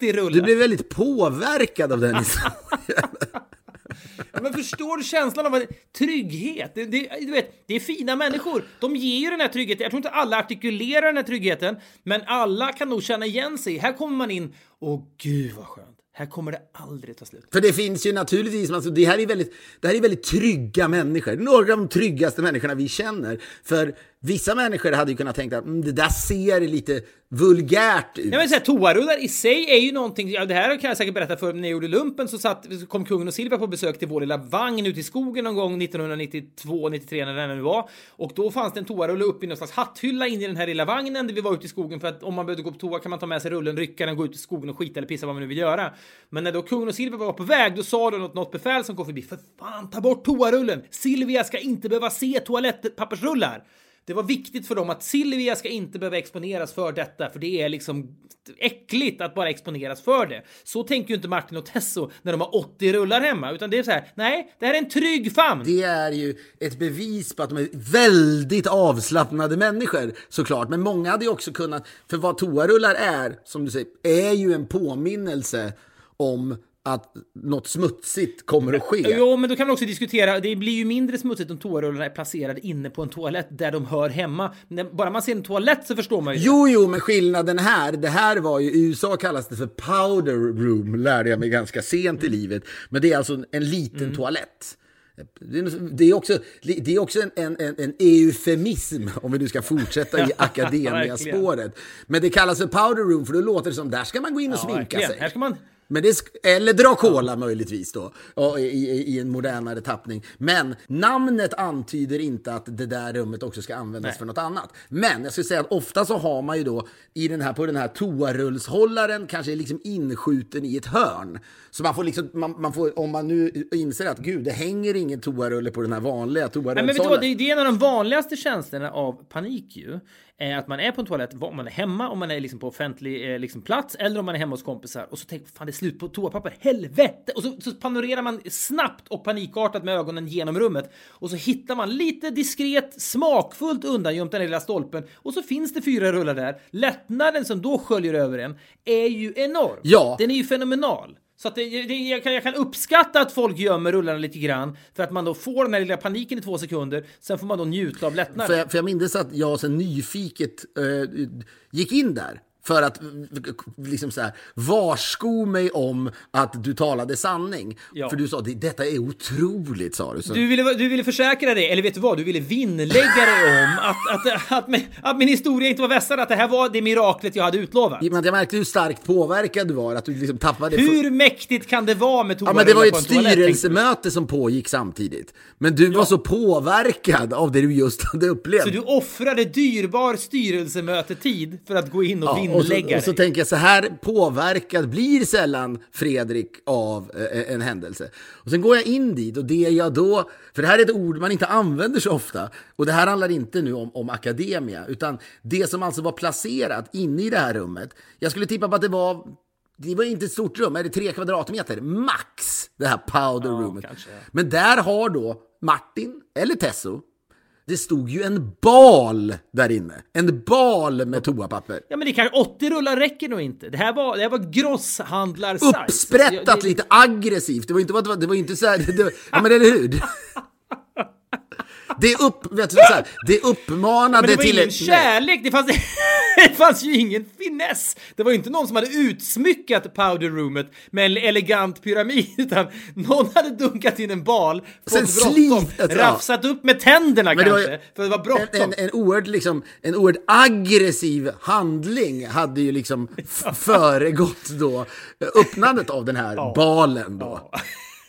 80 rullar. Du blev väldigt påverkad av den historien. Men förstår du känslan av trygghet? Det, det, du vet, det är fina människor. De ger ju den här tryggheten. Jag tror inte alla artikulerar den här tryggheten, men alla kan nog känna igen sig. Här kommer man in. Åh, gud vad skönt. Här kommer det aldrig ta slut. För det finns ju naturligtvis, alltså, det, här är väldigt, det här är väldigt trygga människor. Några av de tryggaste människorna vi känner. För vissa människor hade ju kunnat tänka att mm, det där ser lite vulgärt ut. Ja, men så här, toarullar i sig är ju någonting, ja, det här kan jag säkert berätta för när jag gjorde lumpen så satt, kom kungen och Silvia på besök till vår lilla vagn ute i skogen någon gång 1992, 93 när det nu var. Och då fanns det en toarulle uppe i någon slags hatthylla in i den här lilla vagnen där vi var ute i skogen för att om man behövde gå på toa kan man ta med sig rullen, rycka den, gå ut i skogen och skita eller pissa vad man nu vill göra. Men när då kungen och Silvia var på väg då sa de något, något befäl som kom förbi, för fan ta bort toarullen! Silvia ska inte behöva se toalettpappersrullar! Det var viktigt för dem att Silvia ska inte behöva exponeras för detta, för det är liksom äckligt att bara exponeras för det. Så tänker ju inte Martin och Tesso när de har 80 rullar hemma, utan det är så här, nej, det här är en trygg famn. Det är ju ett bevis på att de är väldigt avslappnade människor, såklart. Men många hade ju också kunnat, för vad toarullar är, som du säger, är ju en påminnelse om att något smutsigt kommer att ske. Jo, men då kan man också diskutera. Det blir ju mindre smutsigt om toarullarna är placerade inne på en toalett där de hör hemma. Men bara man ser en toalett så förstår man ju. Jo, jo, men skillnaden här. Det här var ju i USA kallas det för powder room, lärde jag mig ganska sent i livet. Men det är alltså en liten mm. toalett. Det är också, det är också en, en, en eufemism, om vi nu ska fortsätta i akademiaspåret. Men det kallas för powder room, för då låter det som där ska man gå in och ja, sminka verkligen. sig. Här ska man men det eller dra cola möjligtvis då, i, i, i, en modernare tappning. Men namnet antyder inte att det där rummet också ska användas Nej. för något annat. Men jag skulle säga att ofta så har man ju då i den här, på den här toarullshållaren kanske liksom inskjuten i ett hörn. Så man får liksom, man, man, får, om man nu inser att gud, det hänger ingen toarulle på den här vanliga toarullshållaren. Men vet du vad, det, är en av de vanligaste känslorna av panik ju att man är på en toalett, om man är hemma, om man är liksom på offentlig eh, liksom, plats eller om man är hemma hos kompisar och så tänker fan det är slut på toapapper, helvete! Och så, så panorerar man snabbt och panikartat med ögonen genom rummet och så hittar man lite diskret, smakfullt undangömt den lilla stolpen och så finns det fyra rullar där. Lättnaden som då sköljer över en är ju enorm. Ja. Den är ju fenomenal. Så att det, det, jag, kan, jag, kan, uppskatta att folk gömmer rullarna lite grann för att man då får den här lilla paniken i två sekunder. Sen får man då njuta av lättnaden. För jag, för jag minns att jag så nyfiket uh, gick in där för att liksom så här, varsko mig om att du talade sanning. Ja. För du sa detta är otroligt, sa du. Så. Du, ville, du ville försäkra dig, eller vet du vad? Du ville vinnlägga dig om att, att, att, min, att min historia inte var vässad, att det här var det miraklet jag hade utlovat. Men jag märkte hur starkt påverkad du var, att du liksom tappade... Hur mäktigt kan det vara med Ja, men det var ett styrelsemöte som pågick samtidigt. Men du ja. var så påverkad av det du just hade upplevt. Så du offrade dyrbar styrelsemötetid för att gå in och ja, vinna och så, och så tänker jag så här påverkad blir sällan Fredrik av eh, en händelse. Och sen går jag in dit och det jag då, för det här är ett ord man inte använder så ofta. Och det här handlar inte nu om, om akademia, utan det som alltså var placerat inne i det här rummet. Jag skulle tippa på att det var det var inte ett stort rum, är det tre kvadratmeter? Max! Det här powder roomet. Ja, Men där har då Martin, eller Tesso, det stod ju en bal där inne. En bal med toapapper. Ja, men det kan 80 rullar räcker nog inte. Det här var, det här var grosshandlar-size. Uppsprättat, det, lite aggressivt. Det var inte, det var inte så här... Det, ja, men eller hur? Det, upp, vet du, så här, det uppmanade till... Men det var ingen kärlek, det fanns, det fanns ju ingen finess. Det var ju inte någon som hade utsmyckat powderroomet med en elegant pyramid, utan någon hade dunkat in en bal, fått slit, rafsat upp med tänderna Men kanske, var, för det var bråttom. En, en, en, oerhört, liksom, en oerhört aggressiv handling hade ju liksom föregått då öppnandet av den här balen då. Ja.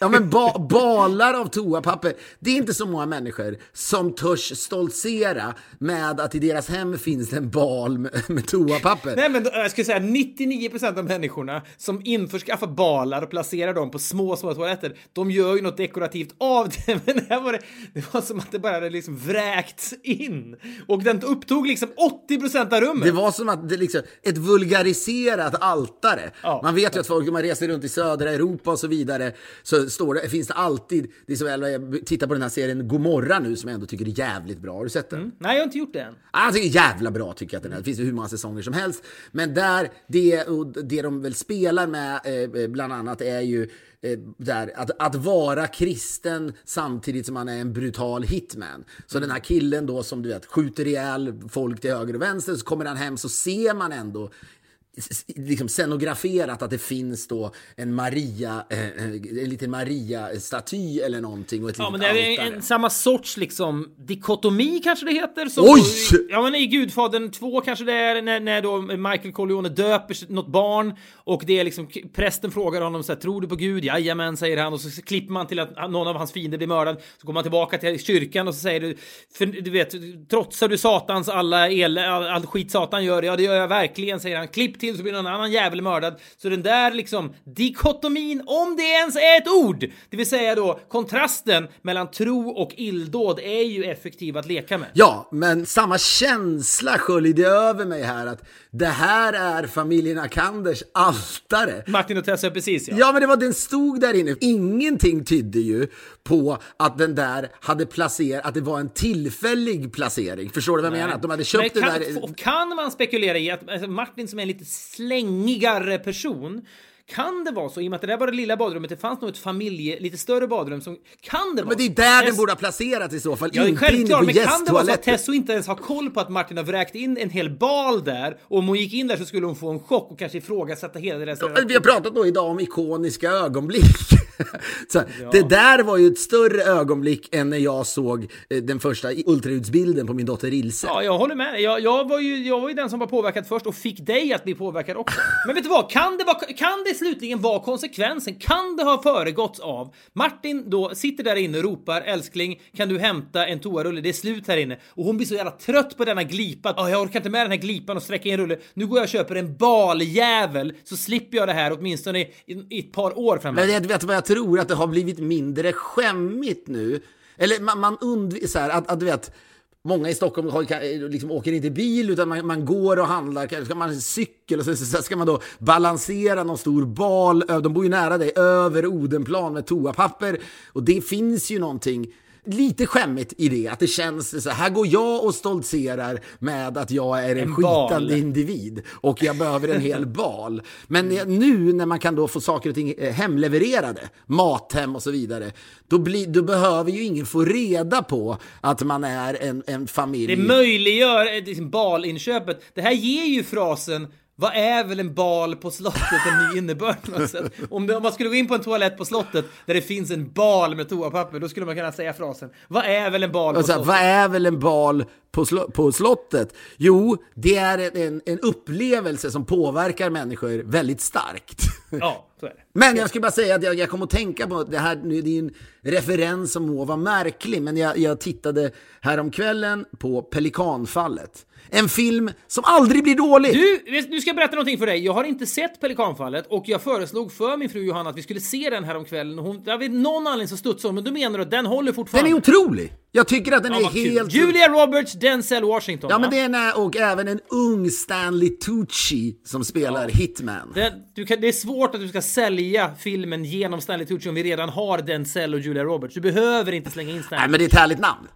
Ja men ba balar av toapapper. Det är inte så många människor som törs stoltsera med att i deras hem finns det en bal med, med toapapper. Nej men jag skulle säga 99% av människorna som införskaffar balar och placerar dem på små, små toaletter, de gör ju något dekorativt av det. Men här var det, det var som att det bara hade liksom vräkts in. Och den upptog liksom 80% av rummet. Det var som att det liksom, ett vulgariserat altare. Ja. Man vet ju att folk, när man reser runt i södra Europa och så vidare, så står det, finns det alltid, det är väl, jag tittar på den här serien Gomorra nu som jag ändå tycker är jävligt bra. Har du sett den? Nej, jag har inte gjort det än. Ah, Jag tycker jävla bra tycker jag att den är. Det finns ju hur många säsonger som helst. Men där, det, och det de väl spelar med eh, bland annat är ju eh, där, att, att vara kristen samtidigt som man är en brutal hitman. Så den här killen då som du vet skjuter ihjäl folk till höger och vänster, så kommer han hem så ser man ändå liksom scenograferat att det finns då en Maria, eh, eh, en liten Maria-staty eller någonting och ett Ja, men det är en, en, samma sorts liksom dikotomi kanske det heter. Som, Oj! Ja, men i Gudfadern 2 kanske det är när, när då Michael Corleone döper något barn och det är liksom prästen frågar honom så här, tror du på Gud? Jajamän, säger han och så klipper man till att någon av hans fiender blir mördad. Så går man tillbaka till kyrkan och så säger du, för, du vet, trotsar du satans alla el, all, all skit satan gör? Ja, det gör jag verkligen, säger han. Klipp till så blir någon annan jävel mördad. Så den där liksom dikotomin, om det ens är ett ord, det vill säga då kontrasten mellan tro och illdåd är ju effektiv att leka med. Ja, men samma känsla sköljde över mig här att det här är familjen Akanders altare. Martin och Tessa, precis ja. Ja, men det var den stod där inne. Ingenting tydde ju på att den där hade placerat, att det var en tillfällig placering. Förstår du vad jag menar? Att de hade köpt Men den kan, där... f- kan man spekulera i att alltså Martin som är lite slängigare person kan det vara så, i och med att det där var det lilla badrummet, det fanns nog ett familje, lite större badrum som... Kan det vara Men det är där den Tess- borde ha placerats i så fall, Ja, inte inne självklart, på men kan det vara så att. Tesso inte ens har koll på att Martin har vräkt in en hel bal där och om hon gick in där så skulle hon få en chock och kanske ifrågasätta hela det där. Vi har pratat då idag om ikoniska ögonblick. så, Det där var ju ett större ögonblick än när jag såg eh, den första ultraljudsbilden på min dotter Ilse. Ja, jag håller med. Jag, jag, var ju, jag var ju den som var påverkad först och fick dig att bli påverkad också. Men vet du vad? Kan det, vara, kan det slutligen vara konsekvensen? Kan det ha föregåtts av Martin då sitter där inne och ropar älskling, kan du hämta en toarulle? Det är slut här inne. Och hon blir så jävla trött på denna glipa. Oh, jag orkar inte med den här glipan och sträcka in rulle. Nu går jag och köper en baljävel så slipper jag det här åtminstone i, i ett par år framöver. Men vet, vet vad jag tror? Att det har blivit mindre skämmigt nu. Eller man, man undviker så här, att, att du vet, många i Stockholm har, liksom, åker inte bil utan man, man går och handlar. Ska man cykel och så, så, så ska man då balansera någon stor bal. De bor ju nära dig, över Odenplan med toapapper. Och det finns ju någonting lite skämmigt i det. Att det känns så här, går jag och stoltserar med att jag är en, En skitande bal. individ och jag behöver en hel bal. Men nu när man kan då få saker och ting eh, hemlevererade, mathem och så vidare, då, blir, då behöver ju ingen få reda på att man är en, en familj. Det möjliggör eh, liksom balinköpet. Det här ger ju frasen vad är väl en bal på slottet en ny innebörd? Om, det, om man skulle gå in på en toalett på slottet där det finns en bal med toapapper, då skulle man kunna säga frasen Vad är väl en bal på slottet? vad är väl en bal på, på slottet? Jo, det är en, en upplevelse som påverkar människor väldigt starkt. Ja, så är det. Men jag skulle bara säga att jag, jag kom att tänka på det här, det är en referens som må vara märklig, men jag, jag tittade häromkvällen på Pelikanfallet. En film som aldrig blir dålig! Du, nu ska jag berätta någonting för dig. Jag har inte sett Pelikanfallet och jag föreslog för min fru Johanna att vi skulle se den här om kvällen. Hon, jag vet någon anledning så studsade hon, men du menar att den håller Den fortfarande? är otrolig! Jag tycker att den Ja, är vad kul. helt... Julia Roberts, Denzel Washington. Ja, va? men det är en, och även en ung Stanley Tucci som spelar Hitman. Det, du kan, det är svårt att du ska sälja filmen genom Stanley Tucci om vi redan har Denzel och Julia Roberts. Du behöver inte slänga in Stanley. Nej, men det är ett härligt namn.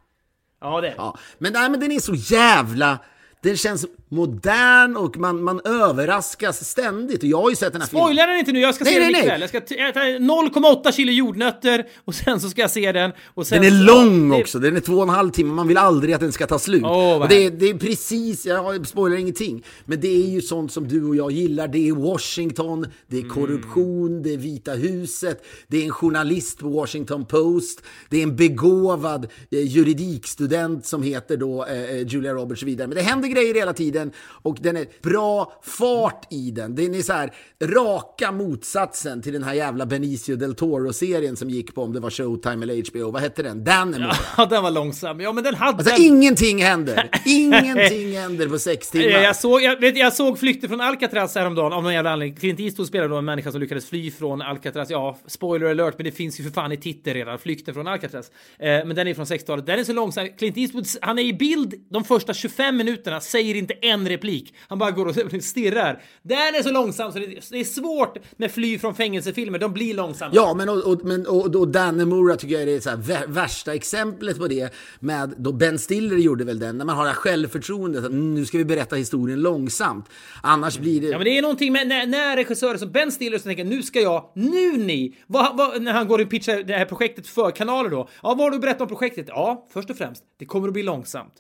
Ja, det är. Ja. Men, nej, men den är så jävla... Det känns modern och man, man överraskas ständigt. Och jag har ju sett den här filmen. Spoila den inte nu, jag ska Nej, se den nej, nej. ikväll. Jag ska äta 0,8 kilo jordnötter och sen så ska jag se den. Och sen Den är så- lång det- också, den är två och en halv timme, man vill aldrig att den ska ta slut. Och det, är, det är precis, jag spoilar ingenting, men det är ju sånt som du och jag gillar. Det är Washington, det är Mm. korruption, det är Vita huset, det är en journalist på Washington Post, det är en begåvad eh, juridikstudent som heter då eh, eh, Julia Roberts och vidare. Men det händer grejer hela tiden och den är bra fart i den. Den är så här raka motsatsen till den här jävla Benicio del Toro-serien som gick på om det var Showtime eller HBO. Vad hette den? Dannemora. Ja, den var långsam. Ja, men den hade... Alltså ingenting händer. Ingenting händer på sex timmar. Jag såg, jag, vet, jag såg Flykten från Alcatraz häromdagen av någon jävla anledning. Clint Eastwood spelade då en människa som lyckades fly från Alcatraz. Ja, spoiler alert, men det finns ju för fan i titeln redan. Flykten från Alcatraz. Eh, men den är från 60-talet. Den är så långsam. Clint Eastwood, han är i bild de första 25 minuterna, säger inte en replik. Han bara går och stirrar. Den är så långsam så det, är svårt med fly från fängelsefilmer. De blir långsamma. Ja, men och, och, men, och, och Dannemora tycker jag är det så här, värsta exemplet på det med då Ben Stiller gjorde väl den, när man har det här självförtroendet att mm, nu ska vi berätta historien långsamt. Annars blir det... Ja, men det är någonting med när, när regissörer som Ben Stiller som tänker nu ska jag, nu ni, vad, vad, när han går och pitchar det här projektet för kanaler då. Ja, vad har du berättat om projektet? Ja, först och främst, det kommer att bli långsamt.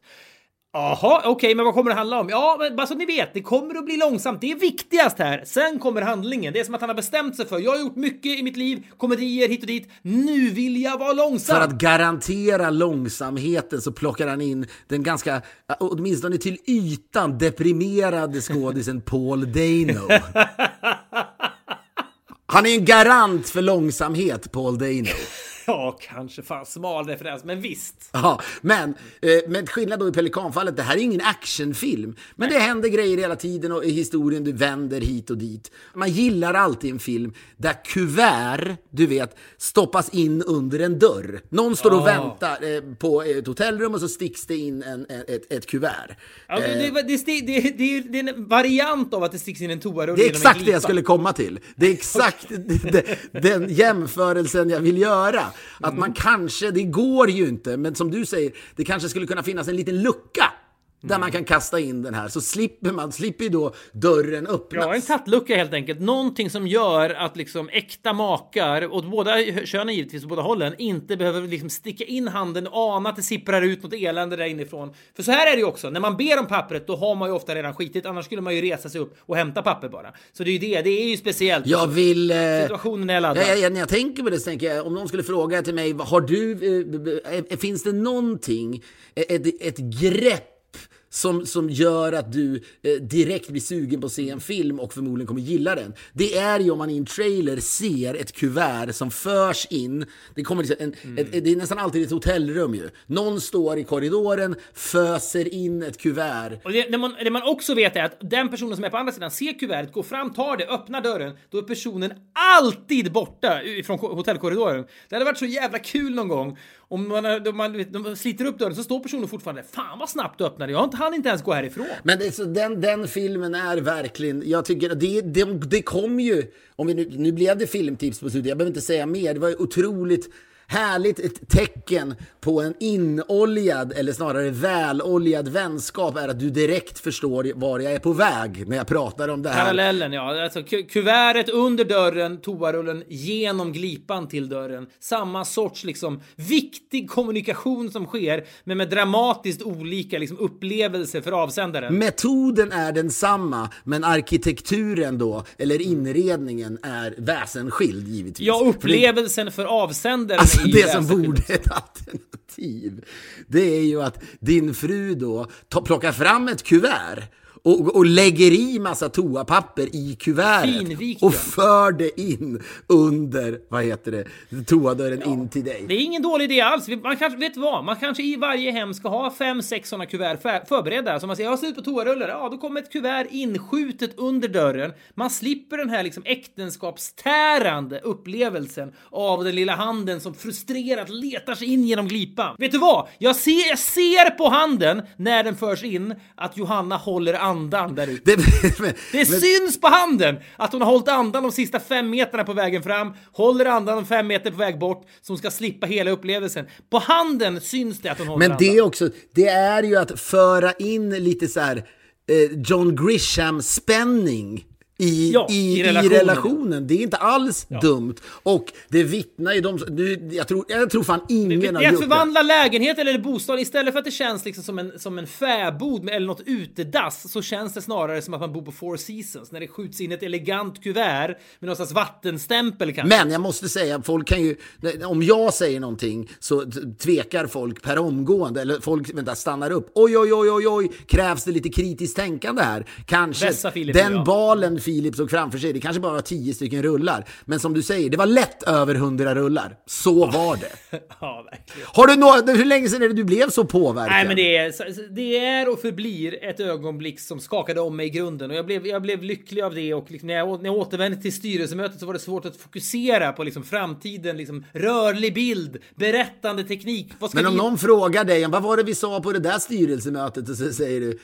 Jaha, okej, okay, men vad kommer det handla om? Ja, men bara så ni vet, det kommer att bli långsamt. Det är viktigast här. Sen kommer handlingen. Det är som att han har bestämt sig för. Jag har gjort mycket i mitt liv, komedier hit och dit. Nu vill jag vara långsam. För att garantera långsamheten så plockar han in den ganska, åtminstone till ytan, deprimerade skådisen Paul Dano. Han är en garant för långsamhet, Paul Dano. Ja, kanske fan smal referens, men visst. Ja, men eh, med skillnad då i Pelikanfallet, det här är ingen actionfilm. Men Nej. det händer grejer hela tiden och i historien du vänder hit och dit. Man gillar alltid en film där kuvert, du vet, stoppas in under en dörr. Någon står och oh. väntar eh, på ett hotellrum och så sticks det in en, ett, ett kuvert. Ja, det, det, det, det, är en variant av att det sticks in en toarulle Det är exakt det jag skulle komma till. Det är exakt den jämförelsen jag vill göra. Att man kanske, det går ju inte, men som du säger, det kanske skulle kunna finnas en liten lucka där man kan kasta in den här så slipper man slipper ju då dörren öppnas. Ja, en tattlucka helt enkelt. Någonting som gör att liksom äkta makar åt båda könen givetvis, åt båda hållen, inte behöver liksom sticka in handen och ana att det sipprar ut något elände där inifrån. För så här är det ju också. När man ber om pappret, då har man ju ofta redan skitit. Annars skulle man ju resa sig upp och hämta papper bara. Så det är ju det. Det är ju speciellt. Jag vill... Eh, Situationen är laddad. Ja, ja, när jag tänker på det så tänker jag, om någon skulle fråga till mig, har du, eh, eh finns det någonting, ett, ett grepp som, som gör att du eh, direkt blir sugen på att se en film och förmodligen kommer gilla den. Det är ju om man i en trailer ser ett kuvert som förs in. Det, kommer liksom en, mm. ett, det är nästan alltid ett hotellrum ju. Någon står i korridoren, föser in ett kuvert. Och det, det, man, det man också vet är att den personen som är på andra sidan ser kuvertet, går fram, tar det, öppnar dörren. Då är personen alltid borta från hotellkorridoren. Det hade varit så jävla kul någon gång om man, de, man, de sliter upp dörren så står personen fortfarande Fan vad snabbt du öppnade, jag hann inte ens gå härifrån. Men det, så den, den filmen är verkligen, jag tycker det, det, det kom ju, om vi nu, nu blev det filmtips på slutet, jag behöver inte säga mer, det var ju otroligt härligt ett tecken på en inoljad, eller snarare väloljad vänskap är att du direkt förstår var jag är på väg när jag pratar om det här. Parallellen, ja. Alltså, kuvertet under dörren, toarullen genom glipan till dörren. Samma sorts liksom viktig kommunikation som sker, men med dramatiskt olika liksom, upplevelser för avsändaren. Metoden är densamma, men arkitekturen då, eller inredningen, är väsensskild givetvis. Ja, upplevelsen för avsändaren Alltså det som borde ett alternativ, det är ju att din fru då plockar fram ett kuvert och, och lägger i massa toapapper i kuvertet Finvikt, och för det in under, vad heter det, toadörren ja. in till dig. Det är ingen dålig idé alls. Man kanske, vet vad? Man kanske i varje hem ska ha fem, sex sådana kuvert för, förberedda. Så man säger, jag har slut på toarullar. Ja, då kommer ett kuvert inskjutet under dörren. Man slipper den här liksom äktenskapstärande upplevelsen av den lilla handen som frustrerat letar sig in genom glipan. Vet du vad? Jag ser, jag ser på handen när den förs in att Johanna håller an andan där ute. Det, men, det men, syns på handen att hon har hållit andan de sista fem meterna på vägen fram, håller andan de fem meter på väg bort, så hon ska slippa hela upplevelsen. På handen syns det att hon håller men andan. Men det är också, det är ju att föra in lite så här eh, John Grisham-spänning i, Ja, i, i i, relationen. relationen. Det är inte alls dumt. Och det vittnar ju de... Nu, jag, tror, jag tror fan ingen Det har är att det. förvandla lägenhet eller bostad istället för att det känns liksom som en, som en fäbod med- eller något utedass så känns det snarare som att man bor på Four Seasons när det skjuts in ett elegant kuvert med någon slags vattenstämpel kanske. Men jag måste säga, folk kan ju... Om jag säger någonting så tvekar folk per omgående. Eller folk vänta, stannar upp. Oj, oj, oj, oj, oj. Krävs det lite kritiskt tänkande här? Kanske Filip, den ja. balen Filip såg framför sig, det kanske bara var tio stycken rullar. Men som du säger, det var lätt över hundra rullar. Så var det. ja, verkligen. Har du nå- hur länge sedan är det du blev så påverkad? Nej, men det är, det är och förblir ett ögonblick som skakade om mig i grunden och jag blev, jag blev lycklig av det och liksom när, jag, när jag återvände till styrelsemötet så var det svårt att fokusera på liksom framtiden, liksom rörlig bild, berättande teknik. Men om vi... någon frågar dig, vad var det vi sa på det där styrelsemötet? Och så säger du,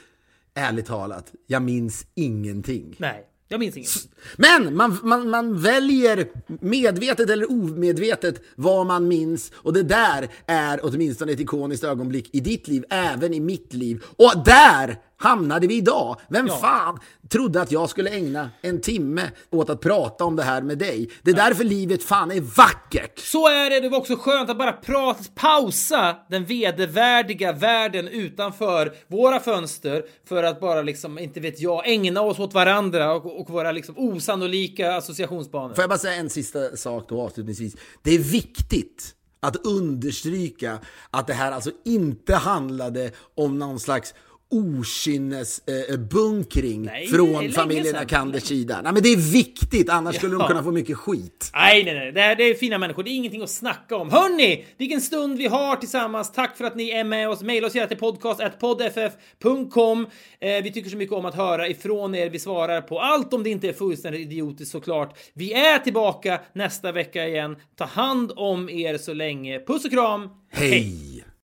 ärligt talat, jag minns ingenting. Nej, jag minns inget. Men man, man, man väljer medvetet eller omedvetet vad man minns och det där är åtminstone ett ikoniskt ögonblick i ditt liv, även i mitt liv. Och där hamnade vi idag. Vem Ja. fan trodde att jag skulle ägna en timme åt att prata om det här med dig? Det är därför livet fan är vackert. Så är det. Det var också skönt att bara prata, pausa den vedervärdiga världen utanför våra fönster för att bara liksom, inte vet jag, ägna oss åt varandra och, och våra liksom osannolika associationsbanor. Får jag bara säga en sista sak då avslutningsvis. Det är viktigt att understryka att det här alltså inte handlade om någon slags okynnesbunkring eh, är från sedan. Akanders sida. Nej, men det är viktigt, annars skulle de Ja. kunna få mycket skit. Nej, nej, nej. Det, här, det är fina människor. Det är ingenting att snacka om. Hörni, vilken stund vi har tillsammans. Tack för att ni är med oss. Maila oss gärna till podcast.poddff.com. Eh, vi tycker så mycket om att höra ifrån er. Vi svarar på allt om det inte är fullständigt idiotiskt såklart. Vi är tillbaka nästa vecka igen. Ta hand om er så länge. Puss och kram. Hej!